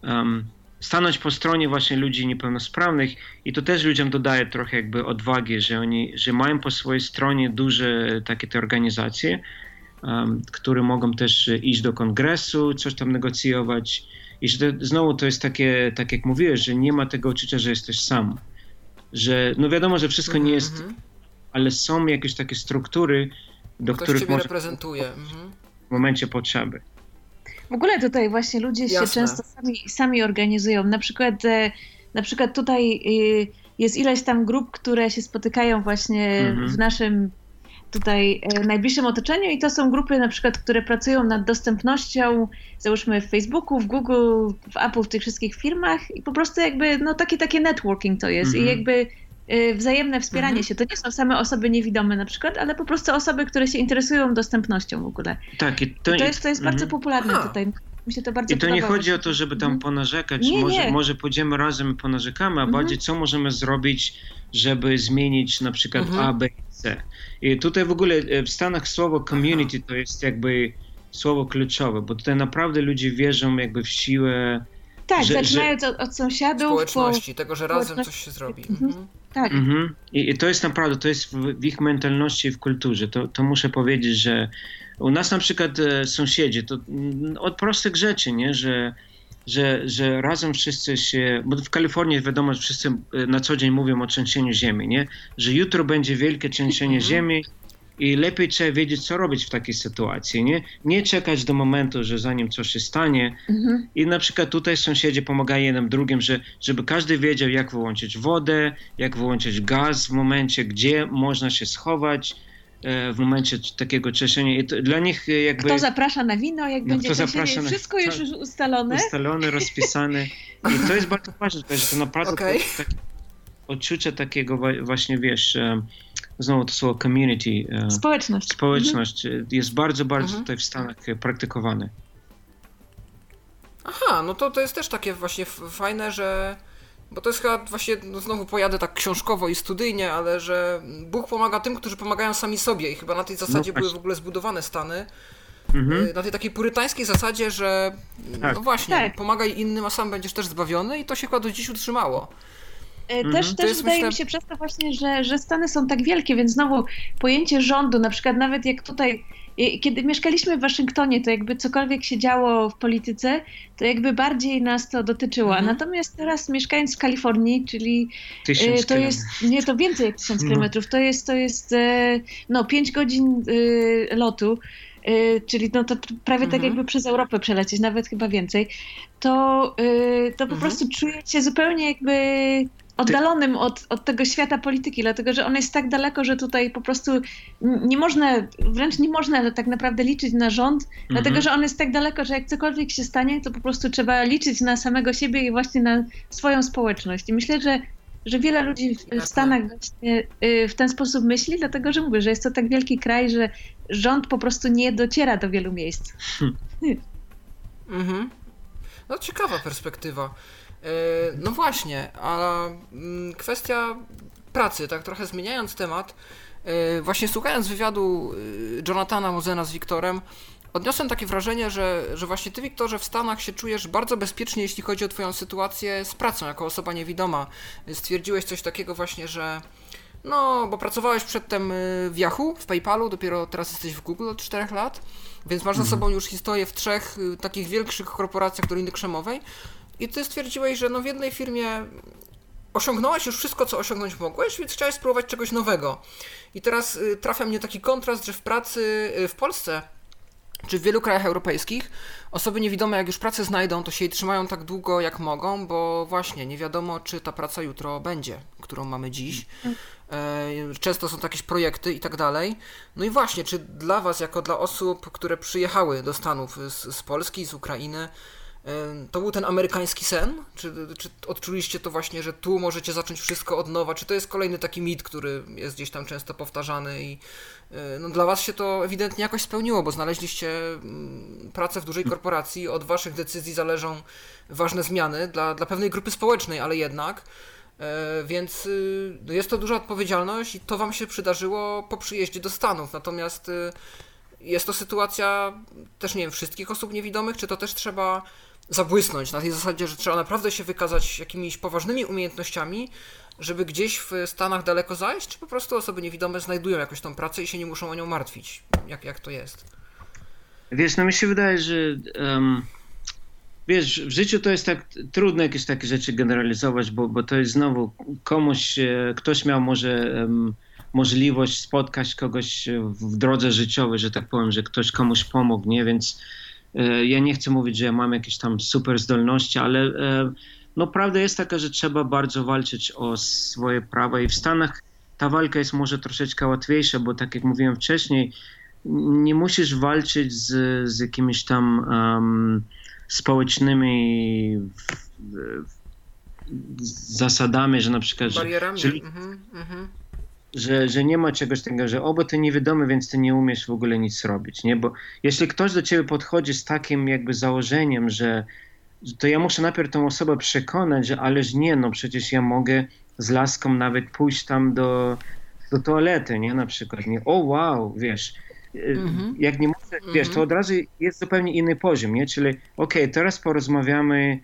um, stanąć po stronie właśnie ludzi niepełnosprawnych i to też ludziom dodaje trochę jakby odwagi, że oni, że mają po swojej stronie duże takie te organizacje, um, które mogą też iść do kongresu, coś tam negocjować i że to, znowu to jest takie, tak jak mówiłeś, że nie ma tego uczucia, że jesteś sam, że no wiadomo, że wszystko nie jest, mm -hmm. ale są jakieś takie struktury, do Ktoś których można reprezentuje. -hmm. w momencie potrzeby. W ogóle tutaj właśnie ludzie Jasne. się często sami, sami organizują. Na przykład, e, na przykład tutaj e, jest ileś tam grup, które się spotykają właśnie mhm. w naszym tutaj e, najbliższym otoczeniu i to są grupy na przykład, które pracują nad dostępnością, załóżmy w Facebooku, w Google, w Apple, w tych wszystkich firmach i po prostu jakby, no takie, takie networking to jest i mhm. jakby Y, wzajemne wspieranie mhm. się. To nie są same osoby niewidome na przykład, ale po prostu osoby, które się interesują dostępnością w ogóle. Tak, i to, I to jest, to jest bardzo mhm. popularne tutaj. Mi się to bardzo I to nie chodzi o to, żeby tam mhm. ponarzekać. Nie, może, nie. może pójdziemy razem i ponarzekamy, a mhm. bardziej co możemy zrobić, żeby zmienić na przykład mhm. A, B i C. I tutaj w ogóle e, w Stanach słowo community to jest jakby słowo kluczowe, bo tutaj naprawdę ludzie wierzą jakby w siłę tak, że, zaczynając że... od, od sąsiadów. Społeczności, po... tego, że razem coś się zrobi. Mhm. Tak. Mhm. I, I, to jest naprawdę, to jest w, w, ich mentalności i w kulturze. To, to muszę powiedzieć, że u nas na przykład e, sąsiedzi, to m, od prostych rzeczy, nie, że że, że razem wszyscy się, bo w Kalifornii wiadomo, że wszyscy e, na co dzień mówią o trzęsieniu ziemi, nie? Że jutro będzie wielkie trzęsienie mhm. ziemi i lepiej trzeba wiedzieć, co robić w takiej sytuacji, nie? Nie czekać do momentu, że zanim coś się stanie. Mhm. I na przykład tutaj sąsiedzi pomagają jednym drugim, że, żeby każdy wiedział, jak wyłączyć wodę, jak wyłączyć gaz w momencie, gdzie można się schować, E, w momencie takiego cieszenia. I dla nich e, jakby... Kto zaprasza na wino, jak no, będzie zaprasza na... wszystko już ustalone. Ustalone, rozpisane. I to jest bardzo ważne, że to naprawdę okay. to, tak, odczucie takiego właśnie, wiesz, znowu to słowo community. Społeczność. Społeczność mhm. jest bardzo, bardzo mhm. tutaj w Stanach praktykowane. Aha, no to to jest też takie właśnie fajne, że bo to jest chyba właśnie, no znowu pojadę tak książkowo i studyjnie, ale że Bóg pomaga tym, którzy pomagają sami sobie i chyba na tej zasadzie no były w ogóle zbudowane Stany. Mhm. Na tej takiej purytańskiej zasadzie, że tak. no właśnie, tak. pomagaj innym, a sam będziesz też zbawiony i to się chyba do dziś utrzymało. E, też, mhm. też wydaje myślę... mi się przez to właśnie, że, że Stany są tak wielkie, więc znowu pojęcie rządu, na przykład nawet jak tutaj kiedy mieszkaliśmy w Waszyngtonie, to jakby cokolwiek się działo w polityce, to jakby bardziej nas to dotyczyło. Mhm. Natomiast teraz mieszkając w Kalifornii, czyli tysiąc to jest, nie, to więcej jak tysiąc no. kilometrów, to jest, to jest e, no, pięć godzin e, lotu, e, czyli no to prawie tak mhm. tak jakby przez Europę przelecieć, nawet chyba więcej, to, to po mhm. prostu czuję się zupełnie jakby oddalonym od, od tego świata polityki, dlatego że on jest tak daleko, że tutaj po prostu nie można, wręcz nie można tak naprawdę liczyć na rząd, mhm. dlatego że on jest tak daleko, że jak cokolwiek się stanie, to po prostu trzeba liczyć na samego siebie i właśnie na swoją społeczność. I myślę, że że wiele ludzi w, w Stanach właśnie y, w ten sposób myśli, dlatego że mówię, że jest to tak wielki kraj, że rząd po prostu nie dociera do wielu miejsc. Hmm. Mhm. No ciekawa perspektywa. E, no właśnie, a mm, kwestia pracy, tak trochę zmieniając temat, e, właśnie słuchając wywiadu e, Jonathana Mozena z Wiktorem, odniosłem takie wrażenie, że, że właśnie ty, Wiktorze, w Stanach się czujesz bardzo bezpiecznie, jeśli chodzi o twoją sytuację z pracą, jako osoba niewidoma. Stwierdziłeś coś takiego właśnie, że no, bo pracowałeś przedtem w Yahoo, w PayPalu, dopiero teraz jesteś w Google od 4 lat, więc masz za mhm. sobą już historię w trzech takich większych korporacjach do linii krzemowej. I ty stwierdziłeś, że no w jednej firmie osiągnąłeś już wszystko, co osiągnąć mogłeś, więc chciałeś spróbować czegoś nowego. I teraz y, trafia mnie taki kontrast, że w pracy y, w Polsce czy w wielu krajach europejskich osoby niewidome, jak już pracę znajdą, to się jej trzymają tak długo, jak mogą, bo właśnie nie wiadomo, czy ta praca jutro będzie, którą mamy dziś. E, często są to jakieś projekty i tak dalej. No i właśnie, czy dla Was, jako dla osób, które przyjechały do Stanów z, z Polski, z Ukrainy, to był ten amerykański sen? Czy, czy odczuliście to właśnie, że tu możecie zacząć wszystko od nowa? Czy to jest kolejny taki mit, który jest gdzieś tam często powtarzany i e, no, dla was się to ewidentnie jakoś spełniło, bo znaleźliście mm, pracę w dużej korporacji, od waszych decyzji zależą ważne zmiany dla, dla pewnej grupy społecznej, ale jednak. E, więc y, no, jest to duża odpowiedzialność i to wam się przydarzyło po przyjeździe do Stanów. Natomiast y, jest to sytuacja też, nie wiem, wszystkich osób niewidomych, czy to też trzeba zabłysnąć na tej zasadzie, że trzeba naprawdę się wykazać jakimiś poważnymi umiejętnościami, żeby gdzieś w Stanach daleko zajść, czy po prostu osoby niewidome znajdują jakąś tą pracę i się nie muszą o nią martwić? Jak, jak to jest? Wiesz, no mi się wydaje, że um, wiesz, w życiu to jest tak trudno jakieś takie rzeczy generalizować, bo, bo to jest znowu komuś, e, ktoś miał może um, możliwość spotkać kogoś w drodze życiowej, że tak powiem, że ktoś komuś pomógł, nie? Więc ja nie chcę mówić, że ja mam jakieś tam super zdolności, ale e, no prawda jest taka, że trzeba bardzo walczyć o swoje prawa i w Stanach ta walka jest może troszeczkę łatwiejsza, bo tak jak mówiłem wcześniej, nie musisz walczyć z, z jakimiś tam um, społecznymi w, w, zasadami, że na przykład... Barierami. Że, mhm, mhm że, że nie ma czegoś takiego, że obo ty niewidomy, więc ty nie umiesz w ogóle nic robić, nie? Bo jeśli ktoś do ciebie podchodzi z takim jakby założeniem, że to ja muszę najpierw tą osobę przekonać, że ależ nie, no przecież ja mogę z laską nawet pójść tam do, do toalety, nie? Na przykład, nie? O wow, wiesz, mm-hmm. jak nie muszę, wiesz, to mhm. od razu jest zupełnie inny poziom, nie? Czyli okej, okay, teraz porozmawiamy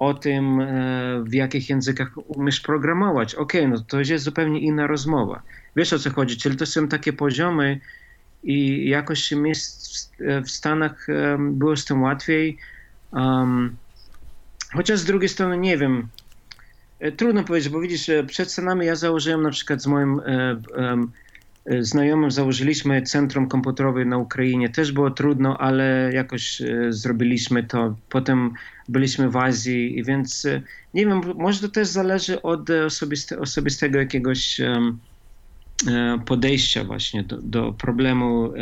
o tym, e, w jakich językach umiesz programować. Okej, okay, no to jest zupełnie inna rozmowa. Wiesz o co chodzi, czyli to są takie poziomy i jakoś mi w Stanach było z tym łatwiej. Um, chociaż z drugiej strony nie wiem, e, trudno powiedzieć, bo widzisz, przed Stanami ja założyłem na przykład z moim E, znajomym założyliśmy centrum komputerowe na Ukrainie. Też było trudno, ale jakoś e, zrobiliśmy to. Potem byliśmy w Azji, więc e, nie wiem, może to też zależy od osobiste, osobistego jakiegoś podejścia właśnie do, do problemu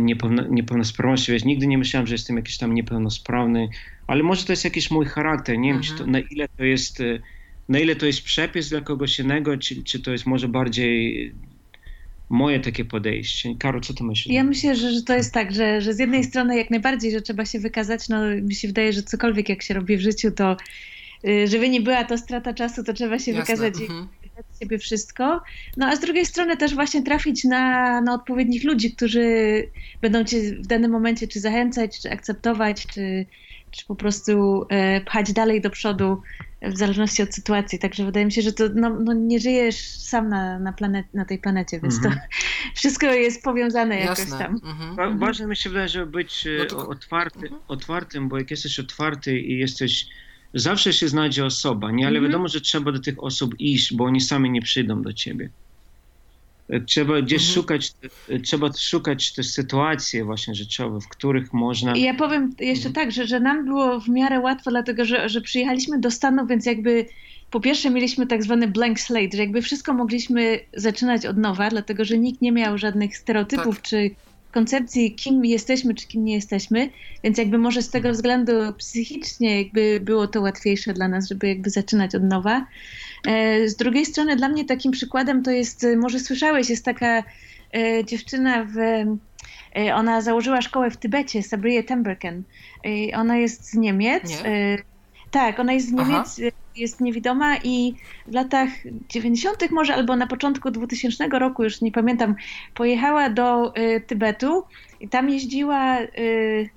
niepełno, niepełnosprawności. Wiesz, nigdy nie myślałem, że jestem jakiś tam niepełnosprawny, ale może to jest jakiś mój charakter. Nie mhm. wiem, to, na ile to jest na ile to jest przepis dla kogoś innego, czy, czy to jest może bardziej moje takie podejście. Karo, co ty myślisz? Ja myślę, że, że to jest tak, że, że z jednej strony jak najbardziej, że trzeba się wykazać, no mi się wydaje, że cokolwiek jak się robi w życiu, to y, żeby nie była to strata czasu, to trzeba się Jasne. wykazać mhm. i dać siebie wszystko. No a z drugiej strony też właśnie trafić na, na odpowiednich ludzi, którzy będą cię w danym momencie czy zachęcać, czy akceptować, czy, czy po prostu e, pchać dalej do przodu w zależności od sytuacji. Także wydaje mi się, że to no, no nie żyjesz sam na, na, planet, na tej planecie, więc mm -hmm. to wszystko jest powiązane Jasne. jakoś tam. Mm -hmm. Ważne mi się wydaje, żeby być e, no to... otwarty, mm -hmm. otwartym, bo jak jesteś otwarty i jesteś zawsze się znajdzie osoba, nie? Ale wiadomo, że trzeba do tych osób iść, bo oni sami nie przyjdą do ciebie. Trzeba gdzieś mhm. szukać, trzeba szukać te sytuacje właśnie życiowe, w których można... I ja powiem jeszcze mhm. tak, że, że nam było w miarę łatwo, dlatego że, że przyjechaliśmy do Stanów, więc jakby po pierwsze mieliśmy tak zwany blank slate, że jakby wszystko mogliśmy zaczynać od nowa, dlatego że nikt nie miał żadnych stereotypów tak. czy koncepcji, kim jesteśmy, czy kim nie jesteśmy, więc jakby może z tego mhm. względu psychicznie jakby było to łatwiejsze dla nas, żeby jakby zaczynać od nowa. E, z drugiej strony dla mnie takim przykładem to jest, może słyszałeś, jest taka e, dziewczyna w e, ona założyła szkołę w Tybecie, Sabriye Temberken. Ona jest z Niemiec. Nie? Tak, ona jest z Niemiec, Aha. jest niewidoma i w latach 90. może albo na początku 2000 roku, już nie pamiętam, pojechała do Tybetu i tam jeździła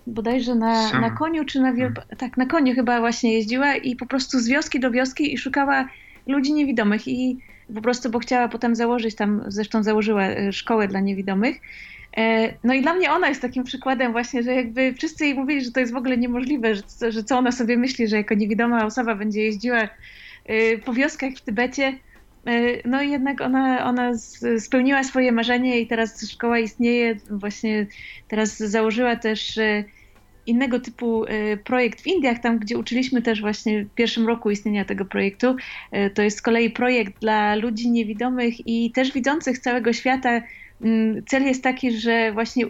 bodajże na, na koniu, czy na wielb... Hmm. tak, na koniu chyba właśnie jeździła i po prostu z wioski do wioski i szukała ludzi niewidomych i po prostu, bo chciała potem założyć tam, zresztą założyła e, szkołę dla niewidomych. E, no i dla mnie ona jest takim przykładem właśnie, że jakby wszyscy jej mówili, że to jest w ogóle niemożliwe, że, że co ona sobie myśli, że jako niewidoma osoba będzie jeździła e, po wioskach w Tybecie. No i jednak ona, ona spełniła swoje marzenie i teraz szkoła istnieje. Właśnie teraz założyła też innego typu e, projekt w Indiach, tam gdzie uczyliśmy też właśnie w pierwszym roku istnienia tego projektu. E, to jest z kolei projekt dla ludzi niewidomych i też widzących całego świata. Mm, cel jest taki, że właśnie e,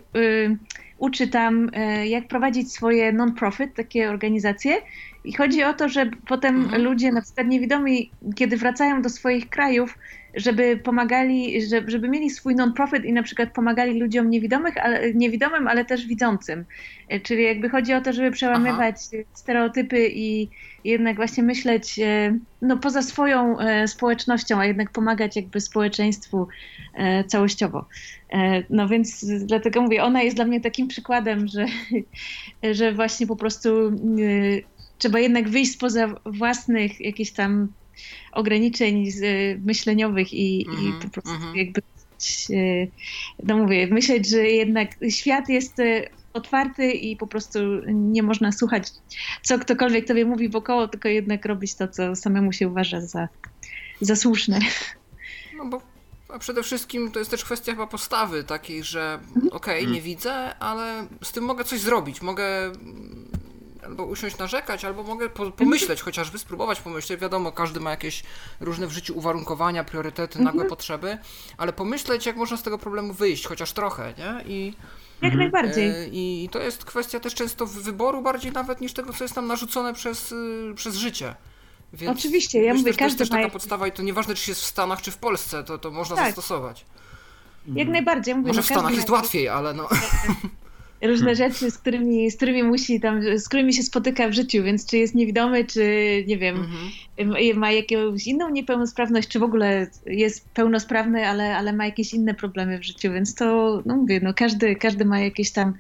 uczy tam, jak prowadzić swoje non-profit, takie organizacje. I chodzi o to, że potem mhm. ludzie, na przykład niewidomi, kiedy wracają do swoich krajów, żeby pomagali, żeby, żeby mieli swój non-profit i na przykład pomagali ludziom niewidomych, ale, niewidomym, ale też widzącym. E, czyli jakby chodzi o to, żeby przełamywać Aha. stereotypy i jednak właśnie myśleć e, no, poza swoją e, społecznością, a jednak pomagać jakby społeczeństwu całościowo. No więc dlatego mówię, ona jest dla mnie takim przykładem, że, że właśnie po prostu trzeba jednak wyjść spoza własnych jakichś tam ograniczeń myśleniowych i, mm -hmm, i mhm, po prostu mm -hmm. jakby no mówię, myśleć, że jednak świat jest e, otwarty i po prostu nie można słuchać, co ktokolwiek tobie mówi wokoło, tylko jednak robić to, co samemu się uważa za, za słuszne. No bo a przede wszystkim to jest też kwestia chyba postawy takiej, że mhm. okej, okay, nie widzę, ale z tym mogę coś zrobić, mogę albo usiąść narzekać, albo mogę po, pomyśleć, chociażby spróbować pomyśleć. Wiadomo, każdy ma jakieś różne w życiu uwarunkowania, priorytety, nagłe mhm. potrzeby, ale pomyśleć, jak można z tego problemu wyjść, chociaż trochę, nie? I, jak najbardziej. E, I to jest kwestia też często wyboru bardziej nawet niż tego, co jest nam narzucone przez, y, przez życie. Więc Oczywiście, ja mówię, każdy To jest też taka podstawa i to nieważne, czy jest w Stanach, czy w Polsce, to, to można tak. zastosować. Jak najbardziej. Mówię, Może no w Stanach jest łatwiej, ale no różne hmm. rzeczy, z którymi, z którymi musi tam, z którymi się spotyka w życiu, więc czy jest niewidomy, czy nie wiem, mhm. ma jakąś inną niepełnosprawność, czy w ogóle jest pełnosprawny, ale, ale ma jakieś inne problemy w życiu, więc to, no mówię, no każdy, każdy ma jakieś tam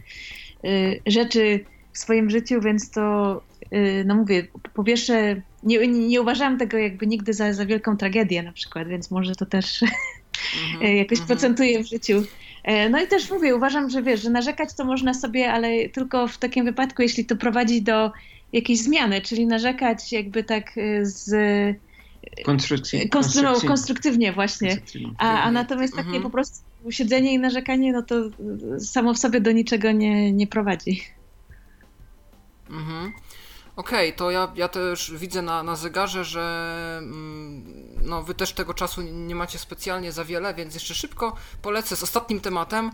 y, rzeczy w swoim życiu, więc to y, no mówię, po pierwsze nie, nie uważałam tego jakby nigdy za, za wielką tragedię na przykład, więc może to też Mhm, jakoś mhm. procentuje w życiu. E, No i też mówię, uważam, że wiesz, że narzekać to można sobie, ale tylko w takim wypadku, jeśli to prowadzi do jakiejś zmiany, czyli narzekać jakby tak y, z Konstrukcji. konstru- no, konstruktywnie właśnie. konstruktywnie. A, a natomiast takie Mhm. po prostu siedzenie i narzekanie, no to samo w sobie do niczego nie, nie prowadzi. Mhm. Okej, to ja, ja też widzę na, na zegarze, że mm, no, wy też tego czasu nie macie specjalnie za wiele, więc jeszcze szybko polecę z ostatnim tematem.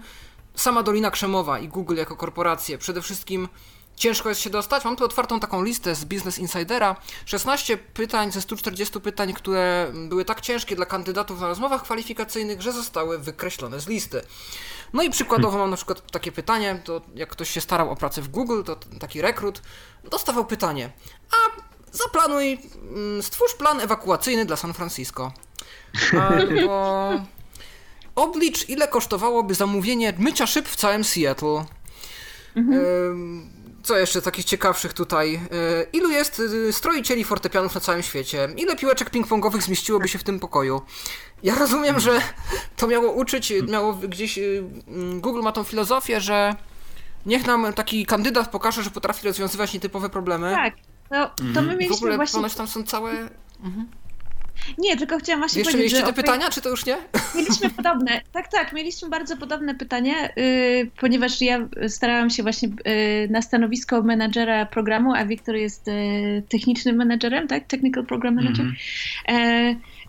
Sama Dolina Krzemowa i Google jako korporacje. Przede wszystkim ciężko jest się dostać. Mam tu otwartą taką listę z Business Insidera. 16 pytań ze 140 pytań, które były tak ciężkie dla kandydatów na rozmowach kwalifikacyjnych, że zostały wykreślone z listy. No i przykładowo mam na przykład takie pytanie, to jak ktoś się starał o pracę w Google, to taki rekrut dostawał pytanie, a zaplanuj, mm, stwórz plan ewakuacyjny dla San Francisco. Albo oblicz, ile kosztowałoby zamówienie mycia szyb w całym Seattle. Ym, Co jeszcze takich ciekawszych tutaj? Y, Ilu jest y, stroicieli fortepianów na całym świecie? Ile piłeczek ping-pongowych zmieściłoby się w tym pokoju? Ja rozumiem, że to miało uczyć, miało gdzieś. y, mm, Google ma tą filozofię, że niech nam taki kandydat pokaże, że potrafi rozwiązywać nietypowe problemy. Tak, no, to my Mhm. I w mieliśmy ogóle właśnie... ponoć tam są całe. Nie, tylko chciałam właśnie Jeszcze powiedzieć, mieliście że te pytania, czy to już nie? Mieliśmy podobne, tak, tak, mieliśmy bardzo podobne pytanie, yy, ponieważ ja starałam się właśnie yy, na stanowisko menadżera programu, a Wiktor jest yy, technicznym menadżerem, tak? Technical Program Manager. Mhm. E,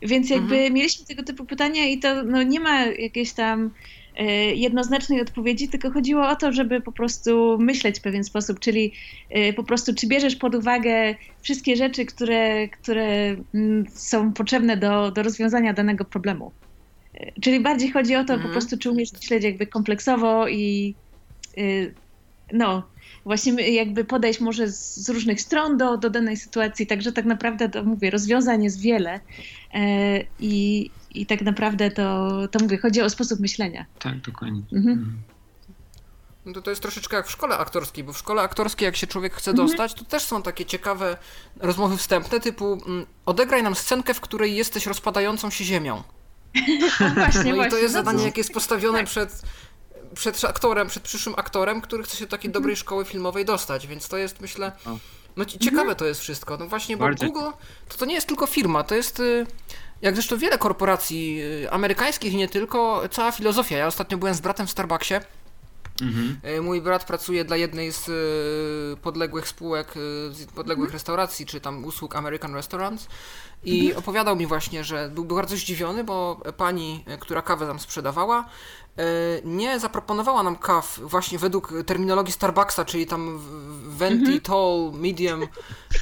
więc jakby Mhm. mieliśmy tego typu pytania i to no, nie ma jakiejś tam e, jednoznacznej odpowiedzi, tylko chodziło o to, żeby po prostu myśleć w pewien sposób, czyli e, po prostu czy bierzesz pod uwagę wszystkie rzeczy, które, które mm, są potrzebne do, do rozwiązania danego problemu. E, Czyli bardziej chodzi o to Mhm. po prostu, czy umiesz myśleć jakby kompleksowo i e, no, właśnie jakby podejść może z, z różnych stron do, do danej sytuacji, także tak naprawdę to mówię, rozwiązań jest wiele e, i, i tak naprawdę to, to mówię, chodzi o sposób myślenia. Tak, dokładnie. Mhm. Mhm. No to, to jest troszeczkę jak w szkole aktorskiej, bo w szkole aktorskiej, jak się człowiek chce Mhm. dostać, to też są takie ciekawe rozmowy wstępne, typu mm, odegraj nam scenkę, w której jesteś rozpadającą się ziemią. O, właśnie, No i właśnie. to jest no zadanie, to- jakie jest postawione tak. przed, przed aktorem, przed przyszłym aktorem, który chce się do takiej dobrej szkoły filmowej dostać, więc to jest, myślę, no ci- ciekawe to jest wszystko. No właśnie, bo. Google to, to nie jest tylko firma, to jest, y, jak zresztą wiele korporacji y, amerykańskich i nie tylko, cała filozofia. Ja ostatnio byłem z bratem w Starbucksie, Mhm. E, Mój brat pracuje dla jednej z podległych spółek, z podległych restauracji, czy tam usług American Restaurants i opowiadał mi właśnie, że był bardzo zdziwiony, bo pani, e, która kawę tam sprzedawała, e, nie zaproponowała nam kaw właśnie według terminologii Starbucksa, czyli tam venti, tall, medium,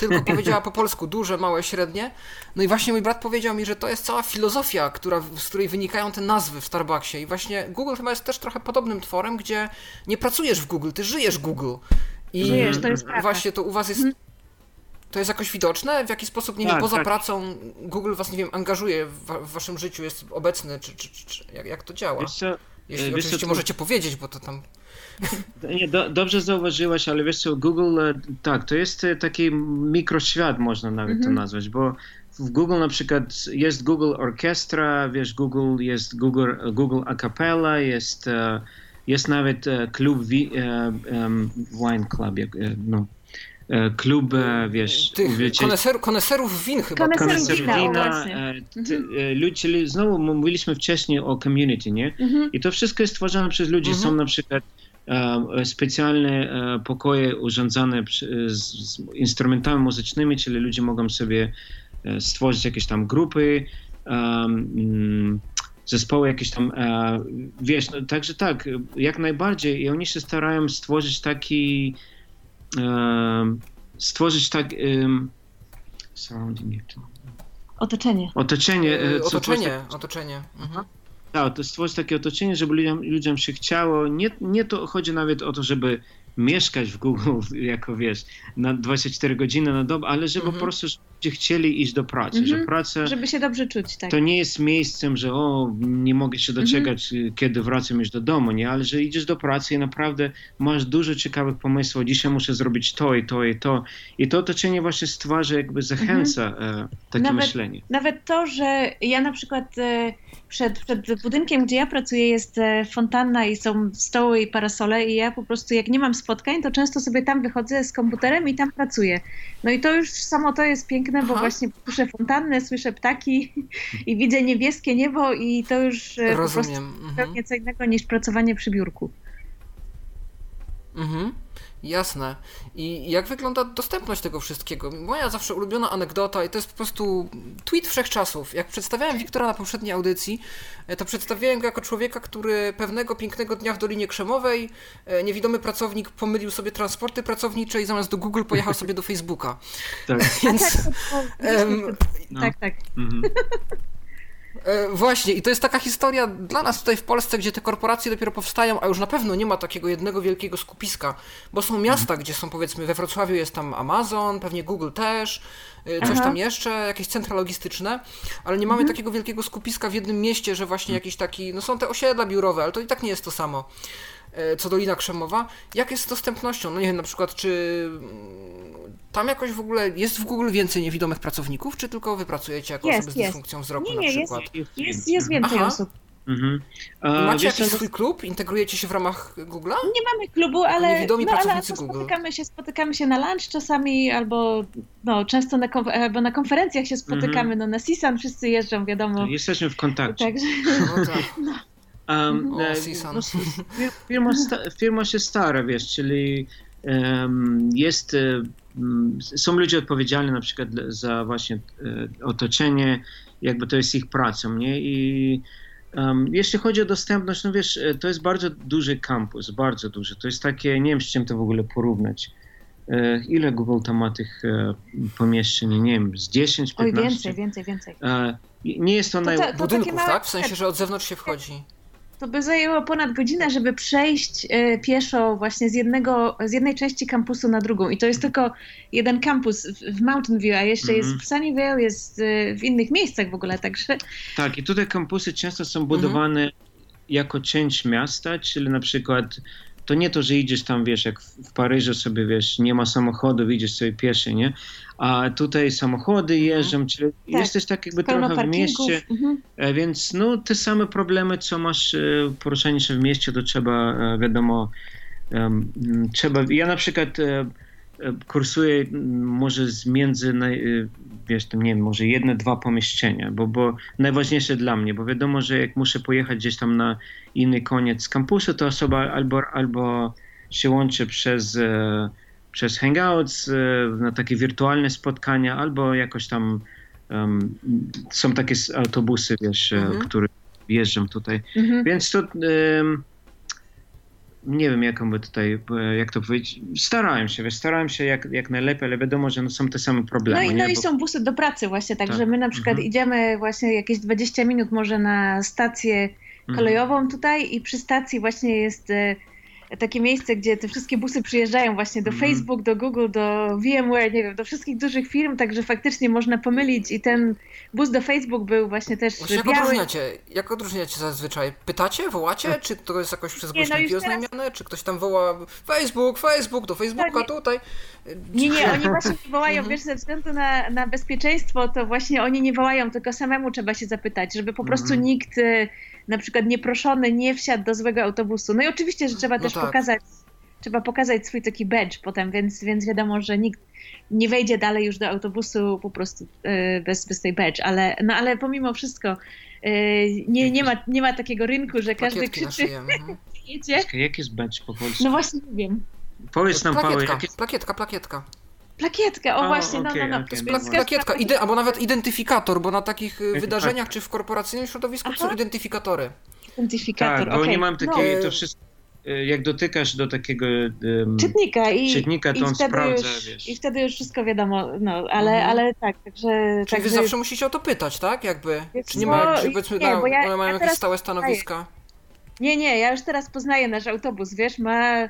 tylko powiedziała po polsku duże, małe, średnie. No i właśnie mój brat powiedział mi, że to jest cała filozofia, która, z której wynikają te nazwy w Starbucksie. I właśnie Google chyba jest też trochę podobnym tworem, gdzie nie pracujesz w Google, ty żyjesz Google. I Żyjesz, to jest prawda. właśnie to u was jest. To jest jakoś widoczne? W jaki sposób, nie wiem, Tak, poza tak. pracą Google was, nie wiem, angażuje w, w waszym życiu, jest obecny, czy, czy, czy, jak, jak to działa? Co, Jeśli wiesz co, oczywiście to- możecie powiedzieć, bo to tam... Nie, do, dobrze zauważyłaś, ale wiesz co, Google, e, tak, to jest e, taki mikroświat, można nawet to nazwać, bo w Google na przykład jest Google Orchestra, wiesz, Google jest Google, Google A Cappella, jest, e, jest nawet e, klub e, Wine Club, jak, e, no, e, klub, e, wiesz, Tych wiecie, koneser, koneserów win chyba. Koneser- koneser wina, e, ty, e, ludzie, czyli znowu mówiliśmy wcześniej o community, nie? Mhm. I to wszystko jest tworzone przez ludzi. Mhm. Są na przykład specjalne pokoje urządzone przy, z, instrumentami muzycznymi, czyli ludzie mogą sobie stworzyć jakieś tam grupy, zespoły jakieś tam, wiesz, no, także tak, jak najbardziej i oni się starają stworzyć taki stworzyć tak surrounding it. Otoczenie. otoczenie, e, co otoczenie, otoczenie. Mhm. tak, to stworzyć takie otoczenie, żeby ludziom, ludziom się chciało. Nie, nie to chodzi nawet o to, żeby mieszkać w Google, jako wiesz, na 24 godziny na dobę, ale żeby Mhm. po prostu ludzie chcieli iść do pracy, że Mhm. praca Żeby się dobrze czuć, tak. to nie jest miejscem, że o, nie mogę się doczekać, y, kiedy wracam już do domu, nie? Ale że idziesz do pracy i naprawdę masz dużo ciekawych pomysłów. Dzisiaj muszę zrobić to i to i to. I to otoczenie właśnie stwarza, jakby zachęca e, takie Nawet- myślenie. Nawet to, że ja na przykład e, przed, przed budynkiem, gdzie ja pracuję, jest e, fontanna i są stoły i parasole i ja po prostu jak nie mam spotkań, to często sobie tam wychodzę z komputerem i tam pracuję. No i to już samo to jest piękne, bo Aha. właśnie słyszę fontannę, słyszę ptaki i widzę niebieskie niebo i to już e, po prostu Rozumiem. Mhm. zupełnie co innego niż pracowanie przy biurku. Mhm. Jasne. I jak wygląda dostępność tego wszystkiego? Moja zawsze ulubiona anegdota, i to jest po prostu tweet wszechczasów. Jak przedstawiałem Wiktora na poprzedniej audycji, e, to przedstawiałem go jako człowieka, który pewnego pięknego dnia w Dolinie Krzemowej, e, niewidomy pracownik pomylił sobie transporty pracownicze i zamiast do Google pojechał sobie do Facebooka. Tak. Więc, tak, to, to, em, No. tak, tak. Mhm. E, Właśnie, i to jest taka historia dla nas tutaj w Polsce, gdzie te korporacje dopiero powstają, a już na pewno nie ma takiego jednego wielkiego skupiska, bo są miasta, gdzie są powiedzmy we Wrocławiu jest tam Amazon, pewnie Google też, e, coś Aha. tam jeszcze, jakieś centra logistyczne, ale nie mamy takiego wielkiego skupiska w jednym mieście, że właśnie jakiś taki, no są te osiedla biurowe, ale to i tak nie jest to samo. E, Co Dolina Krzemowa. Jak jest z dostępnością? No nie wiem, na przykład, czy mm, tam jakoś w ogóle jest w Google więcej niewidomych pracowników, czy tylko wy pracujecie jako Jest, osoby z jest. dysfunkcją wzroku Nie, na nie, jest- przykład? Jest, jest więcej Aha. osób. Mhm. A, Macie wiesz jakiś no- swój klub? Integrujecie się w ramach Google'a? Nie mamy klubu, ale, Niewidomi no, ale spotykamy się, spotykamy się na lunch czasami, albo no, często na, konf- albo na konferencjach się spotykamy, Mhm. no na CISAN wszyscy jeżdżą, wiadomo. Jesteśmy w kontakcie. Także No tak. Um, O, e, no, fir- firma, sta, firma się stara, wiesz, czyli em, jest, e, m, są ludzie odpowiedzialni na przykład za właśnie e, otoczenie, jakby to jest ich pracą, nie? I em, jeśli chodzi o dostępność, no wiesz, to jest bardzo duży kampus, bardzo duży. To jest takie, nie wiem z czym to w ogóle porównać. E, Ile Google tam ma tych e, pomieszczeń? Nie wiem, z 10, 15? oj, więcej, więcej, więcej. E, Nie jest to, To, naj... to, to Budynków, tak? W sensie, że od zewnątrz się wchodzi. To by zajęło ponad godzinę, żeby przejść e, pieszo właśnie z, jednego, z jednej części kampusu na drugą. I to jest tylko jeden kampus w, Mountain View, a jeszcze Mhm. jest w Sunnyvale, jest e, w innych miejscach w ogóle, także Tak, i tutaj kampusy często są budowane jako część miasta, czyli na przykład to nie to, że idziesz tam, wiesz, jak w Paryżu sobie, wiesz, nie ma samochodów, idziesz sobie pieszy, nie? A tutaj samochody jeżdżą, czyli jesteś tak jakby pełno trochę w mieście, Mhm. e, więc no te same problemy, co masz e, poruszanie się w mieście, to trzeba, e, wiadomo, trzeba, ja na przykład kursuję może z między, wiesz, tam nie wiem, może jedne, dwa pomieszczenia, bo, bo najważniejsze dla mnie, bo wiadomo, że jak muszę pojechać gdzieś tam na inny koniec kampusu, to osoba albo, albo się łączy przez, przez Hangouts, e, na takie wirtualne spotkania, albo jakoś tam em, są takie autobusy, wiesz, e, Mhm. które jeżdżą tutaj. Mhm. Więc to em, nie wiem, jaką by tutaj, e, jak to powiedzieć, starałem się, wiesz, starałem się jak, jak najlepiej, ale wiadomo, że no, są te same problemy. No i, nie? no i są busy do pracy właśnie, także Tak. my na przykład Mhm. idziemy właśnie jakieś 20 minut może na stację Mhm. kolejową tutaj i przy stacji właśnie jest e, takie miejsce, gdzie te wszystkie busy przyjeżdżają właśnie do Mhm. Facebook, do Google, do VMware, nie wiem, do wszystkich dużych firm, także faktycznie można pomylić i ten bus do Facebook był właśnie też Właśnie jak biały. odróżniacie? Jak odróżniacie zazwyczaj? Pytacie? Wołacie? Czy to jest jakoś przez no głośniki teraz- oznajmiane? Czy ktoś tam woła Facebook, Facebook, do Facebooka, Tak, nie- tutaj? Nie, nie, oni właśnie nie wołają, Mhm. wiesz, ze względu na, na bezpieczeństwo, to właśnie oni nie wołają, tylko samemu trzeba się zapytać, żeby po prostu Mhm. nikt e, na przykład nieproszony nie wsiadł do złego autobusu. No i oczywiście, że trzeba No też tak. pokazać, trzeba pokazać swój taki badge potem, więc, więc wiadomo, że nikt nie wejdzie dalej już do autobusu po prostu e, bez, bez tej badge, ale, no ale pomimo wszystko e, nie, nie, ma, nie ma takiego rynku, że każdy krzyczy. Mhm. jedzie. Czekaj, Jak jest badge po polsku? No właśnie nie wiem. Powiedz nam, Paweł, Plakietka, jak jest... plakietka, plakietka. Plakietka, o A, właśnie, no, okej, no, no. Pla- dobra. plakietka, ide- albo nawet identyfikator, bo na takich y, Tak. wydarzeniach czy w korporacyjnym środowisku są Aha. identyfikatory. Identyfikator, Tak, bo nie mam No. takiej, to wszystko, e, jak dotykasz do takiego em, czytnika i, czytnika, to i on wtedy sprawdza, już, wiesz. I wtedy już wszystko wiadomo, no, ale, Mhm. ale tak, także... Czyli także wy zawsze musicie o to pytać, tak? Jakby. Wiesz Czy nie ma, czy powiedzmy, nie, na, bo ja- one mają ja jakieś stałe stanowiska? Nie, nie, ja już teraz poznaję nasz autobus, wiesz, ma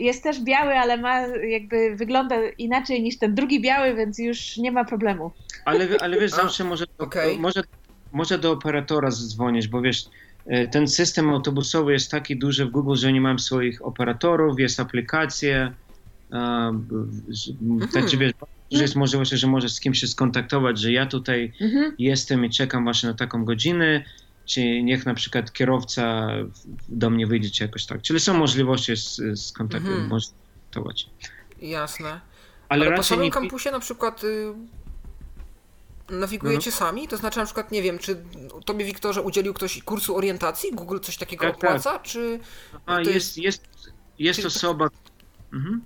jest też biały, ale ma jakby wygląda inaczej niż ten drugi biały, więc już nie ma problemu. Ale, ale wiesz, zawsze może, okay. może, może do operatora zadzwonić, bo wiesz, ten system autobusowy jest taki duży w Google, że nie mam swoich operatorów, jest aplikacje, mhm. także wiesz, że jest możliwość, że możesz z kimś się skontaktować, że ja tutaj mhm. jestem i czekam właśnie na taką godzinę, czy niech na przykład kierowca do mnie wyjdzie, czy jakoś tak. Czyli są możliwości skontaktować. Mhm. Jasne. Ale, Ale po samym nie... kampusie na przykład y, nawigujecie no. sami? To znaczy na przykład, nie wiem, czy tobie Wiktorze udzielił ktoś kursu orientacji? Google coś takiego tak, opłaca? Tak. Czy A, jest, jest, jest, jest osoba... Mhm.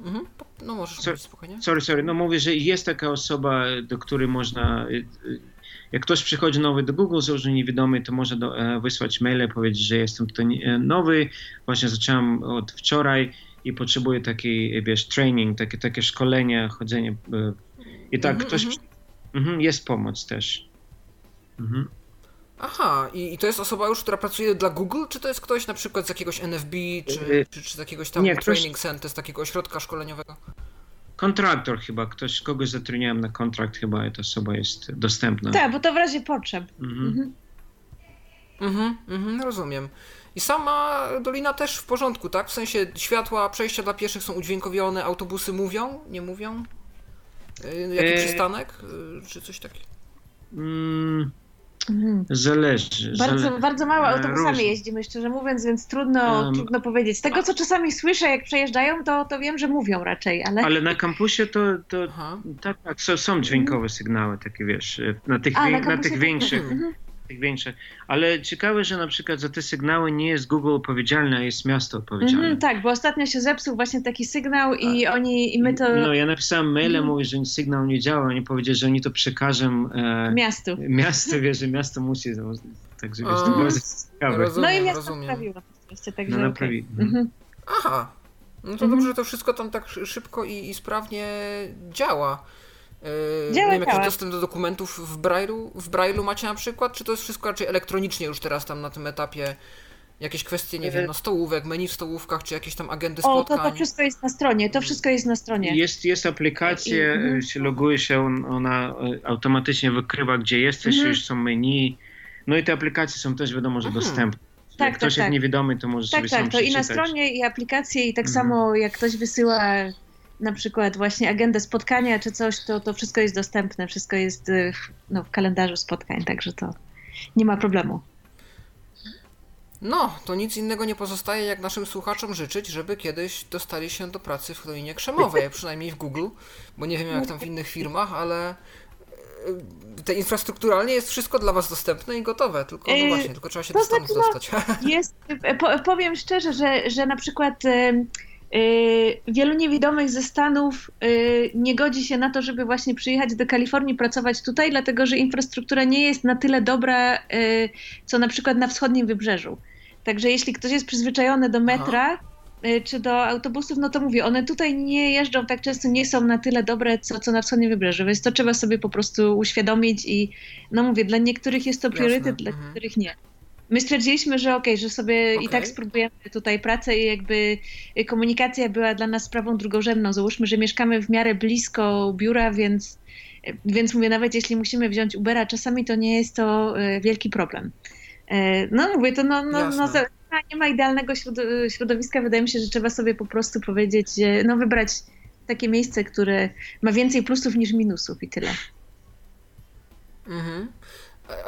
Mhm. No możesz so, mówić spokojnie. Sorry, sorry. No mówię, że jest taka osoba, do której można... Y, y, jak ktoś przychodzi nowy do Google, założenie niewidomy, to może do, e, wysłać maile, powiedzieć, że jestem tutaj e, nowy, właśnie zacząłem od wczoraj i potrzebuję takiej, wiesz, training, takie, takie szkolenie, chodzenie. E, I tak mm -hmm, ktoś... Mm -hmm, jest pomoc też. Mhm. Aha, i, i, to jest osoba już, która pracuje dla Google, czy to jest ktoś na przykład z jakiegoś NFB, czy, czy, czy z jakiegoś tam Nie, training ktoś... center, z takiego ośrodka szkoleniowego? Kontraktor chyba, ktoś, kogoś zatrudniałem na kontrakt, chyba ta osoba jest dostępna. Tak, bo to w razie potrzeb. Mhm. Mhm, mhm, mhm rozumiem. I sama dolina też w porządku, tak? W sensie światła, przejścia dla pieszych są udźwiękowione, autobusy mówią, nie mówią? Y, jaki e... przystanek, y, czy coś takiego? Mm, Mhm. Zależy. Bardzo, zale... bardzo mało autobusami Róż... jeździmy, szczerze mówiąc, więc trudno, um, trudno powiedzieć. Z tego, co czasami słyszę, jak przejeżdżają, to, to wiem, że mówią raczej, ale... Ale na kampusie to, to tak, tak, są, są dźwiękowe sygnały takie, wiesz, na tych, A, na, na tych większych. Mhm tych większych. Ale ciekawe, że na przykład za te sygnały nie jest Google odpowiedzialny, a jest miasto odpowiedzialne. Mm, tak, bo ostatnio się zepsuł właśnie taki sygnał i a, oni, i my to... No ja napisałem maile, mm. mówię, że sygnał nie działa, oni powiedzieli, że oni to przekażą e, miastu. Miasto, wie, że miasto musi, także wiesz, to było ciekawe. Rozumiem, no i miasto rozumiem. naprawiło oczywiście, także no, naprawi. Okay. Mhm. Aha, no to mhm. dobrze, że to wszystko tam tak szybko i, i sprawnie działa. Yy, nie wiem, jakiś dostęp do dokumentów w Braille'u, w Braille'u macie na przykład, czy to jest wszystko raczej elektronicznie już teraz tam na tym etapie? Jakieś kwestie, nie wiem, no stołówek, menu w stołówkach, czy jakieś tam agendy spotkań? O, to, to wszystko jest na stronie, to wszystko jest na stronie. Jest, jest aplikacja, I, się loguje się, ona e, automatycznie wykrywa, gdzie jesteś, mhm. już są menu. No i te aplikacje są też wiadomo, że mhm. dostępne. Tak, jak tak, ktoś tak. jest niewidomy, to może tak, sobie tak, sam Tak, tak, to i na stronie, i aplikacje, i tak mhm. samo jak ktoś wysyła na przykład właśnie agendę spotkania czy coś, to, to wszystko jest dostępne, wszystko jest y, no, w kalendarzu spotkań, także to nie ma problemu. No, to nic innego nie pozostaje, jak naszym słuchaczom życzyć, żeby kiedyś dostali się do pracy w Dolinie Krzemowej, przynajmniej w Google, bo nie wiem jak tam w innych firmach, ale y, te infrastrukturalnie jest wszystko dla Was dostępne i gotowe, tylko no y, właśnie, tylko trzeba się to do Stanów znaczy, no, dostać. Jest, powiem szczerze, że, że na przykład wielu niewidomych ze Stanów y, nie godzi się na to, żeby właśnie przyjechać do Kalifornii, pracować tutaj, dlatego że infrastruktura nie jest na tyle dobra, y, co na przykład na wschodnim wybrzeżu. Także jeśli ktoś jest przyzwyczajony do metra czy do autobusów, no to mówię, one tutaj nie jeżdżą tak często, nie są na tyle dobre, co, co na wschodnim wybrzeżu, więc to trzeba sobie po prostu uświadomić i no mówię, dla niektórych jest to priorytet, Jasne. dla mhm. niektórych nie my stwierdziliśmy, że okej, okay, że sobie okay. i tak spróbujemy tutaj pracę i jakby komunikacja była dla nas sprawą drugorzędną. Załóżmy, że mieszkamy w miarę blisko biura, więc, więc mówię, nawet jeśli musimy wziąć Ubera, czasami to nie jest to e, wielki problem. E, no mówię, to no, no, no nie ma idealnego środowiska. Wydaje mi się, że trzeba sobie po prostu powiedzieć, no wybrać takie miejsce, które ma więcej plusów niż minusów i tyle. Mhm.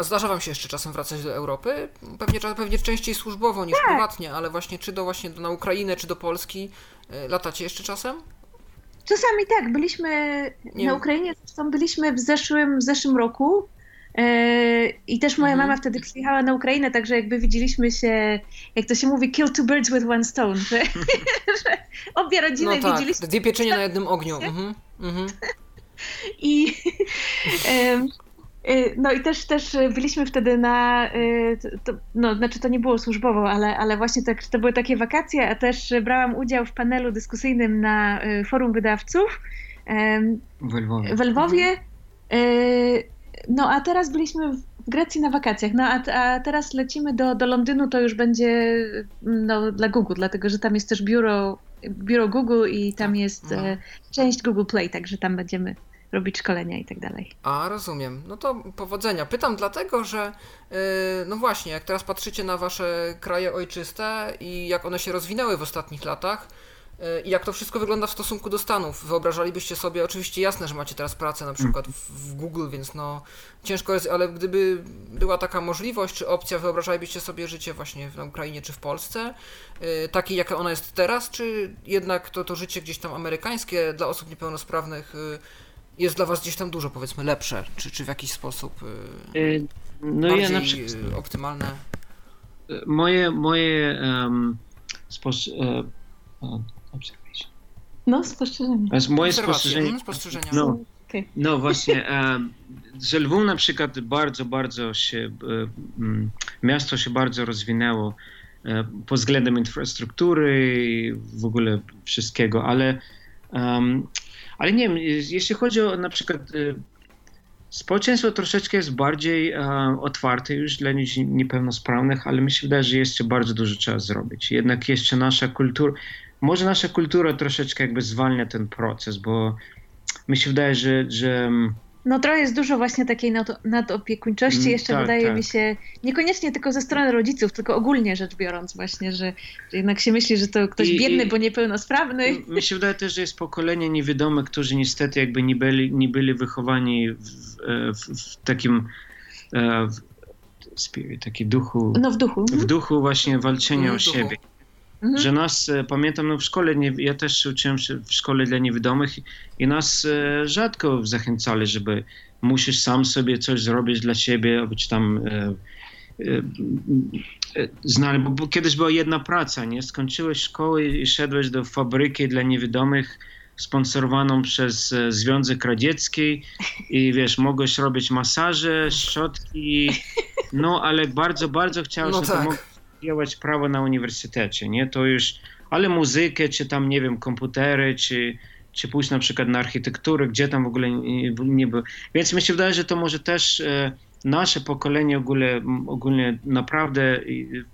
Zdarza wam się jeszcze czasem wracać do Europy? Pewnie, pewnie częściej służbowo niż tak. prywatnie, ale właśnie czy do właśnie na Ukrainę, czy do Polski e, latacie jeszcze czasem? Czasami tak, byliśmy Nie. na Ukrainie, zresztą byliśmy w zeszłym, w zeszłym roku yy, i też moja mhm. mama wtedy przyjechała na Ukrainę, także jakby widzieliśmy się, jak to się mówi, kill two birds with one stone, że, że obie rodziny no tak, widzieliśmy. Dwie pieczenie na jednym ogniu. Mhm. Mhm. I no i też, też byliśmy wtedy na, y, to, no znaczy to nie było służbowo, ale, ale właśnie to, to były takie wakacje, a też brałam udział w panelu dyskusyjnym na y, forum wydawców w Lwowie. W Lwowie. No a teraz byliśmy w Grecji na wakacjach. No a, a teraz lecimy do, do Londynu, to już będzie no, dla Google, dlatego że tam jest też biuro, biuro Google i tam Tak. jest Mhm. e, część Google Play, także tam będziemy robić szkolenia i tak dalej. A, rozumiem. No to powodzenia. Pytam dlatego, że yy, no właśnie, jak teraz patrzycie na wasze kraje ojczyste i jak one się rozwinęły w ostatnich latach yy, i jak to wszystko wygląda w stosunku do Stanów. Wyobrażalibyście sobie, oczywiście jasne, że macie teraz pracę na przykład w, Google, więc no ciężko jest, ale gdyby była taka możliwość czy opcja, wyobrażalibyście sobie życie właśnie na Ukrainie czy w Polsce, yy, takie jaka ona jest teraz, czy jednak to, to życie gdzieś tam amerykańskie dla osób niepełnosprawnych yy, jest dla Was gdzieś tam dużo, powiedzmy, lepsze, czy, czy w jakiś sposób y, Y, No bardziej ja na przykład, y, optymalne? moje, moje um, spos, observation. No, spostrzeżenie. Moje Obserwacje, spostrzeżenie, mhm, spostrzeżenia. no, no właśnie, em, że Lwów na przykład bardzo, bardzo się, e, mm, miasto się bardzo rozwinęło e, pod względem infrastruktury i w ogóle wszystkiego, ale, em, ale nie wiem, jeśli chodzi o na przykład e, społeczeństwo troszeczkę jest bardziej e, otwarte już dla ludzi niepełnosprawnych, ale mi się wydaje, że jeszcze bardzo dużo trzeba zrobić. Jednak jeszcze nasza kultura, może nasza kultura troszeczkę jakby zwalnia ten proces, bo mi się wydaje, że, że mm, No trochę jest dużo właśnie takiej nad, nadopiekuńczości, Mm, jeszcze tak, wydaje tak. mi się, niekoniecznie tylko ze strony rodziców, tylko ogólnie rzecz biorąc właśnie, że, że jednak się myśli, że to ktoś I- biedny, i- bo niepełnosprawny. mi się wydaje też, że jest pokolenie niewidome, którzy niestety jakby nie byli, nie byli wychowani w, w, w takim e, w spirit, taki duchu, No w duchu. w duchu właśnie walczenia Mhm, o duchu. siebie. Mhm. Że nas, e, pamiętam, no w szkole, nie, ja też uczyłem się w szkole dla niewidomych i- nas e, rzadko zachęcali, żeby musisz sam sobie coś zrobić dla siebie, być tam e, znany, bo, bo kiedyś była jedna praca, nie? Skończyłeś szkołę i szedłeś do fabryki dla niewidomych sponsorowaną przez Związek Radziecki i wiesz, mogłeś robić masaże, szczotki, no ale bardzo, bardzo chciałeś, No żeby tak. mógł studiować prawo na uniwersytecie, nie? To już, ale muzykę, czy tam, nie wiem, komputery, czy, czy pójść na przykład na architekturę, gdzie tam w ogóle nie, nie było. Więc mi się wydaje, że to może też e, nasze pokolenie ogólnie, ogólnie naprawdę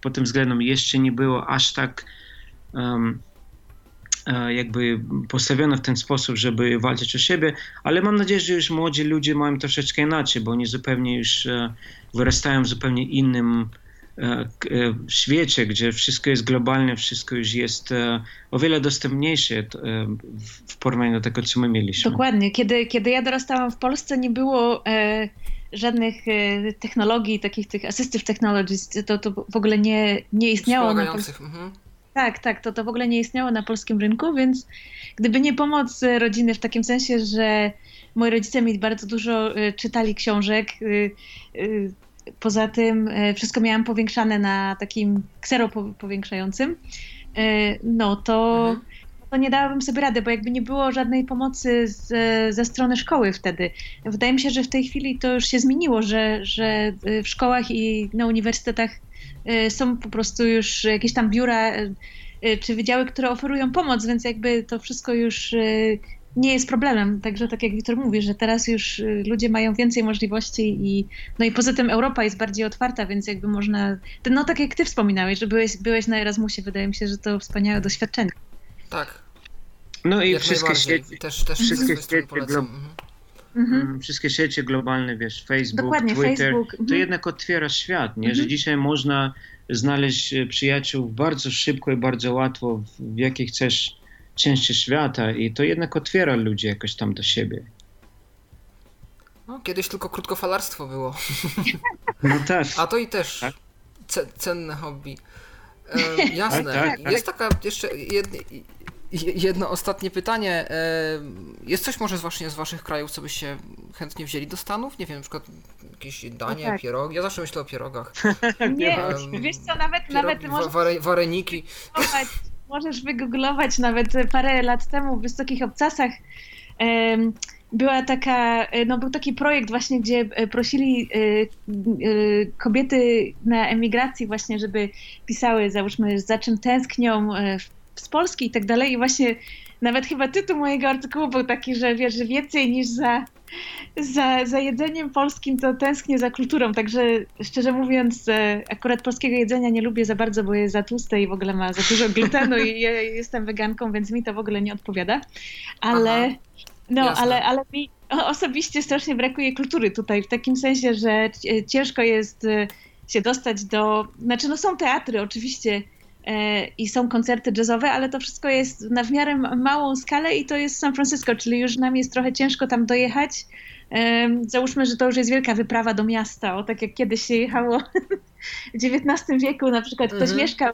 pod tym względem jeszcze nie było aż tak e, jakby postawione w ten sposób, żeby walczyć o siebie, ale mam nadzieję, że już młodzi ludzie mają troszeczkę inaczej, bo oni zupełnie już e, wyrastają w zupełnie innym świecie, gdzie wszystko jest globalne, wszystko już jest e, o wiele dostępniejsze e, w- porównaniu do tego, co my mieliśmy. Dokładnie. Kiedy, kiedy ja dorastałam w Polsce, nie było e, żadnych e, technologii, takich tych assistive technologies. To, to w ogóle nie, nie istniało na polskim Wspomagających. Mhm. Tak, tak, to, to w ogóle nie istniało na polskim rynku, więc gdyby nie pomoc e, rodziny w takim sensie, że moi rodzice mi bardzo dużo e, czytali książek, e, e, poza tym e, wszystko miałam powiększane na takim ksero po- powiększającym, e, no to, Mhm. to nie dałabym sobie rady, bo jakby nie było żadnej pomocy z, ze strony szkoły wtedy. Wydaje mi się, że w tej chwili to już się zmieniło, że, że e, w szkołach i na uniwersytetach są po prostu już jakieś tam biura czy wydziały, które oferują pomoc, więc jakby to wszystko już nie jest problemem. Także tak jak Wiktor mówi, że teraz już e, ludzie mają więcej możliwości i no i poza tym Europa jest bardziej otwarta, więc jakby można, no tak jak ty wspominałeś, że byłeś, byłeś na Erasmusie, wydaje mi się, że to wspaniałe doświadczenie. Tak, No i jak wszystkie sieci, Też, też wszystkie sieci polecam. Mhm. Mhm. mm, wszystkie sieci globalne, wiesz, Facebook, Dokładnie, Twitter, Facebook. to Mhm. jednak otwiera świat, nie? Mhm. że dzisiaj można znaleźć e, przyjaciół bardzo szybko i bardzo łatwo w, w jakiej chcesz części świata i to jednak otwiera ludzi jakoś tam do siebie. No, kiedyś tylko krótkofalarstwo było, No tak. a to i też Tak. ce, cenne hobby. E, jasne. Tak, tak, Jest taka jeszcze jedno, jedno ostatnie pytanie. E, jest coś może z, właśnie z waszych krajów, co byście chętnie wzięli do Stanów? Nie wiem, na przykład jakieś danie, tak. pierogi. Ja zawsze myślę o pierogach. Nie, Em, wiesz co, nawet, nawet Pierogi, wa- ware, wareniki. Możesz wygooglować nawet parę lat temu w Wysokich Obcasach była taka, e, no był taki projekt właśnie, gdzie e, prosili e, kobiety na emigracji właśnie, żeby pisały, załóżmy, za czym tęsknią z Polski i tak dalej. I właśnie nawet chyba tytuł mojego artykułu był taki, że wiesz, więcej niż za za, za jedzeniem polskim to tęsknię za kulturą, także szczerze mówiąc e, akurat polskiego jedzenia nie lubię za bardzo, bo jest za tłuste i w ogóle ma za dużo glutenu i ja jestem weganką, więc mi to w ogóle nie odpowiada, ale Aha, no, ale, ale mi osobiście strasznie brakuje kultury tutaj, w takim sensie, że ciężko jest e, się dostać do, znaczy no są teatry oczywiście, E, i są koncerty jazzowe, ale to wszystko jest na w miarę małą skalę i to jest San Francisco, czyli już nam jest trochę ciężko tam dojechać. Załóżmy, że to już jest wielka wyprawa do miasta, o tak jak kiedyś się jechało w XIX wieku, na przykład ktoś mhm. mieszkał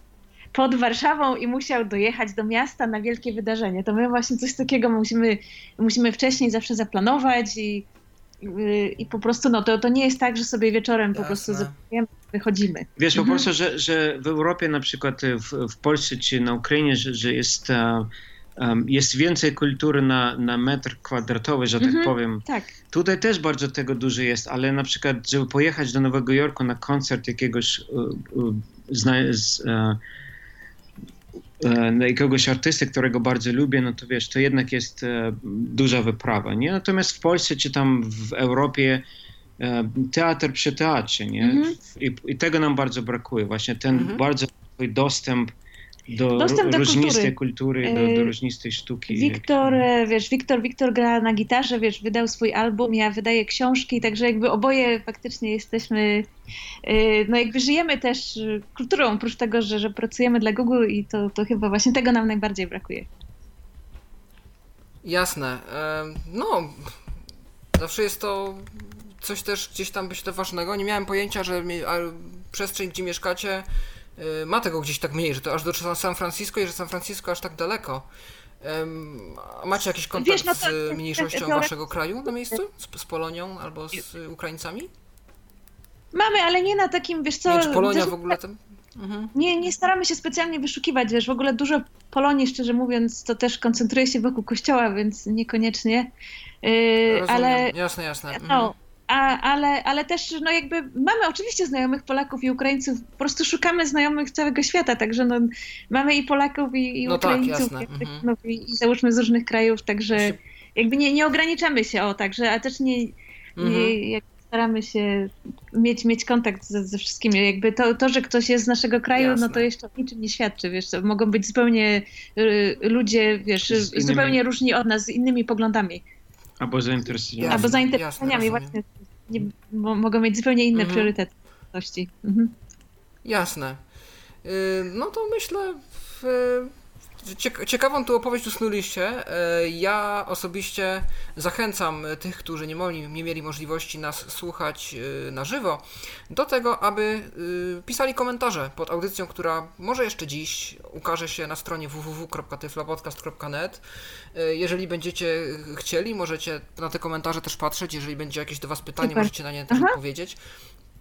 pod Warszawą i musiał dojechać do miasta na wielkie wydarzenie. To my właśnie coś takiego musimy, musimy wcześniej zawsze zaplanować i i po prostu no, to, to nie jest tak, że sobie wieczorem Jasne. po prostu wychodzimy. Wiesz, mhm. po prostu, że, że w Europie na przykład w, w Polsce czy na Ukrainie, że, że jest, um, jest więcej kultury na, na metr kwadratowy, że tak mhm. powiem. Tak. Tutaj też bardzo tego dużo jest, ale na przykład, żeby pojechać do Nowego Jorku na koncert jakiegoś uh, uh, z, uh, jakiegoś artysty, którego bardzo lubię, no to wiesz, to jednak jest e, duża wyprawa, nie? Natomiast w Polsce czy tam w Europie e, teatr przy teatrze, nie? Mm -hmm. I, I, tego nam bardzo brakuje, właśnie ten mm -hmm. bardzo dostęp do, Dostęp do różnistej kultury, kultury do, do różnistej sztuki. Wiktor, wiesz, Wiktor, Wiktor gra na gitarze, wiesz, wydał swój album, ja wydaję książki, także jakby oboje faktycznie jesteśmy, no jakby żyjemy też kulturą, oprócz tego, że, że pracujemy dla Google i to, to chyba właśnie tego nam najbardziej brakuje. Jasne. No, zawsze jest to coś też gdzieś tam być to ważnego. Nie miałem pojęcia, że przestrzeń, gdzie mieszkacie, Y, ma tego gdzieś tak mniej, że to aż do San Francisco i że San Francisco aż tak daleko. Macie jakiś kontakt Wiesz, no to, z mniejszością waszego kraju na miejscu? Z, z Polonią albo z Ukraińcami? Mamy, ale nie na takim, wiesz co... Nie, czy Polonia w ogóle tam... Mhm. Nie, nie staramy się specjalnie wyszukiwać, wiesz, w ogóle dużo Polonii, szczerze mówiąc, to też koncentruje się wokół kościoła, więc niekoniecznie. Yy, ale jasne, jasne. No, mhm. No, a, ale, ale też no jakby mamy oczywiście znajomych Polaków i Ukraińców, po prostu szukamy znajomych całego świata, także no, mamy i Polaków i, i no tak, Ukraińców tak, mhm. no, i, i załóżmy z różnych krajów, także jakby nie, nie ograniczamy się o także, a też nie, mhm. nie staramy się mieć, mieć kontakt ze, ze wszystkimi. Jakby to, to, że ktoś jest z naszego kraju, Jasne. no to jeszcze o niczym nie świadczy, wiesz, to mogą być zupełnie y, ludzie, wiesz, zupełnie różni od nas, z innymi poglądami. Albo zainteresowaniami. Albo zainteresowaniami, właśnie. Nie, mogą mieć zupełnie inne mhm. priorytety. Mhm. Jasne. Y, no to myślę, ciekawą tu opowieść usnuliście. E, ja osobiście zachęcam tych, którzy nie, mogli, nie mieli możliwości nas słuchać e, na żywo, do tego, aby e, pisali komentarze pod audycją, która może jeszcze dziś ukaże się na stronie www.tyflopodcast.net. Jeżeli będziecie chcieli, możecie na te komentarze też patrzeć. Jeżeli będzie jakieś do Was pytanie, Super. możecie na nie też odpowiedzieć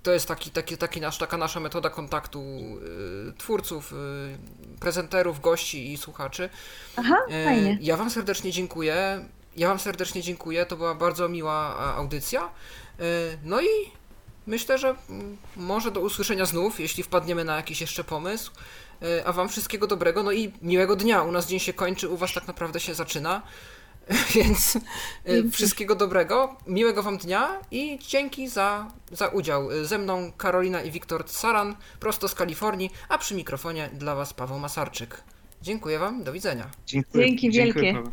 to jest taki, taki, taki nasz, taka nasza metoda kontaktu y, twórców, y, prezenterów, gości i słuchaczy. Aha, y, fajnie. Ja Wam serdecznie dziękuję. Ja Wam serdecznie dziękuję. To była bardzo miła audycja. Y, no i myślę, że mm, może do usłyszenia znów, jeśli wpadniemy na jakiś jeszcze pomysł. Y, a Wam wszystkiego dobrego, no i miłego dnia. U nas dzień się kończy, u Was tak naprawdę się zaczyna. Więc y, wszystkiego dobrego, miłego Wam dnia i dzięki za, za udział. Ze mną Karolina i Wiktor Saran, prosto z Kalifornii, a przy mikrofonie dla Was Paweł Masarczyk. Dziękuję Wam, do widzenia. Dziękuję. Dzięki wielkie. Dziękuję,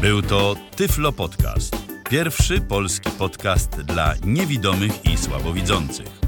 Był to Tyflo Podcast. Pierwszy polski podcast dla niewidomych i słabowidzących.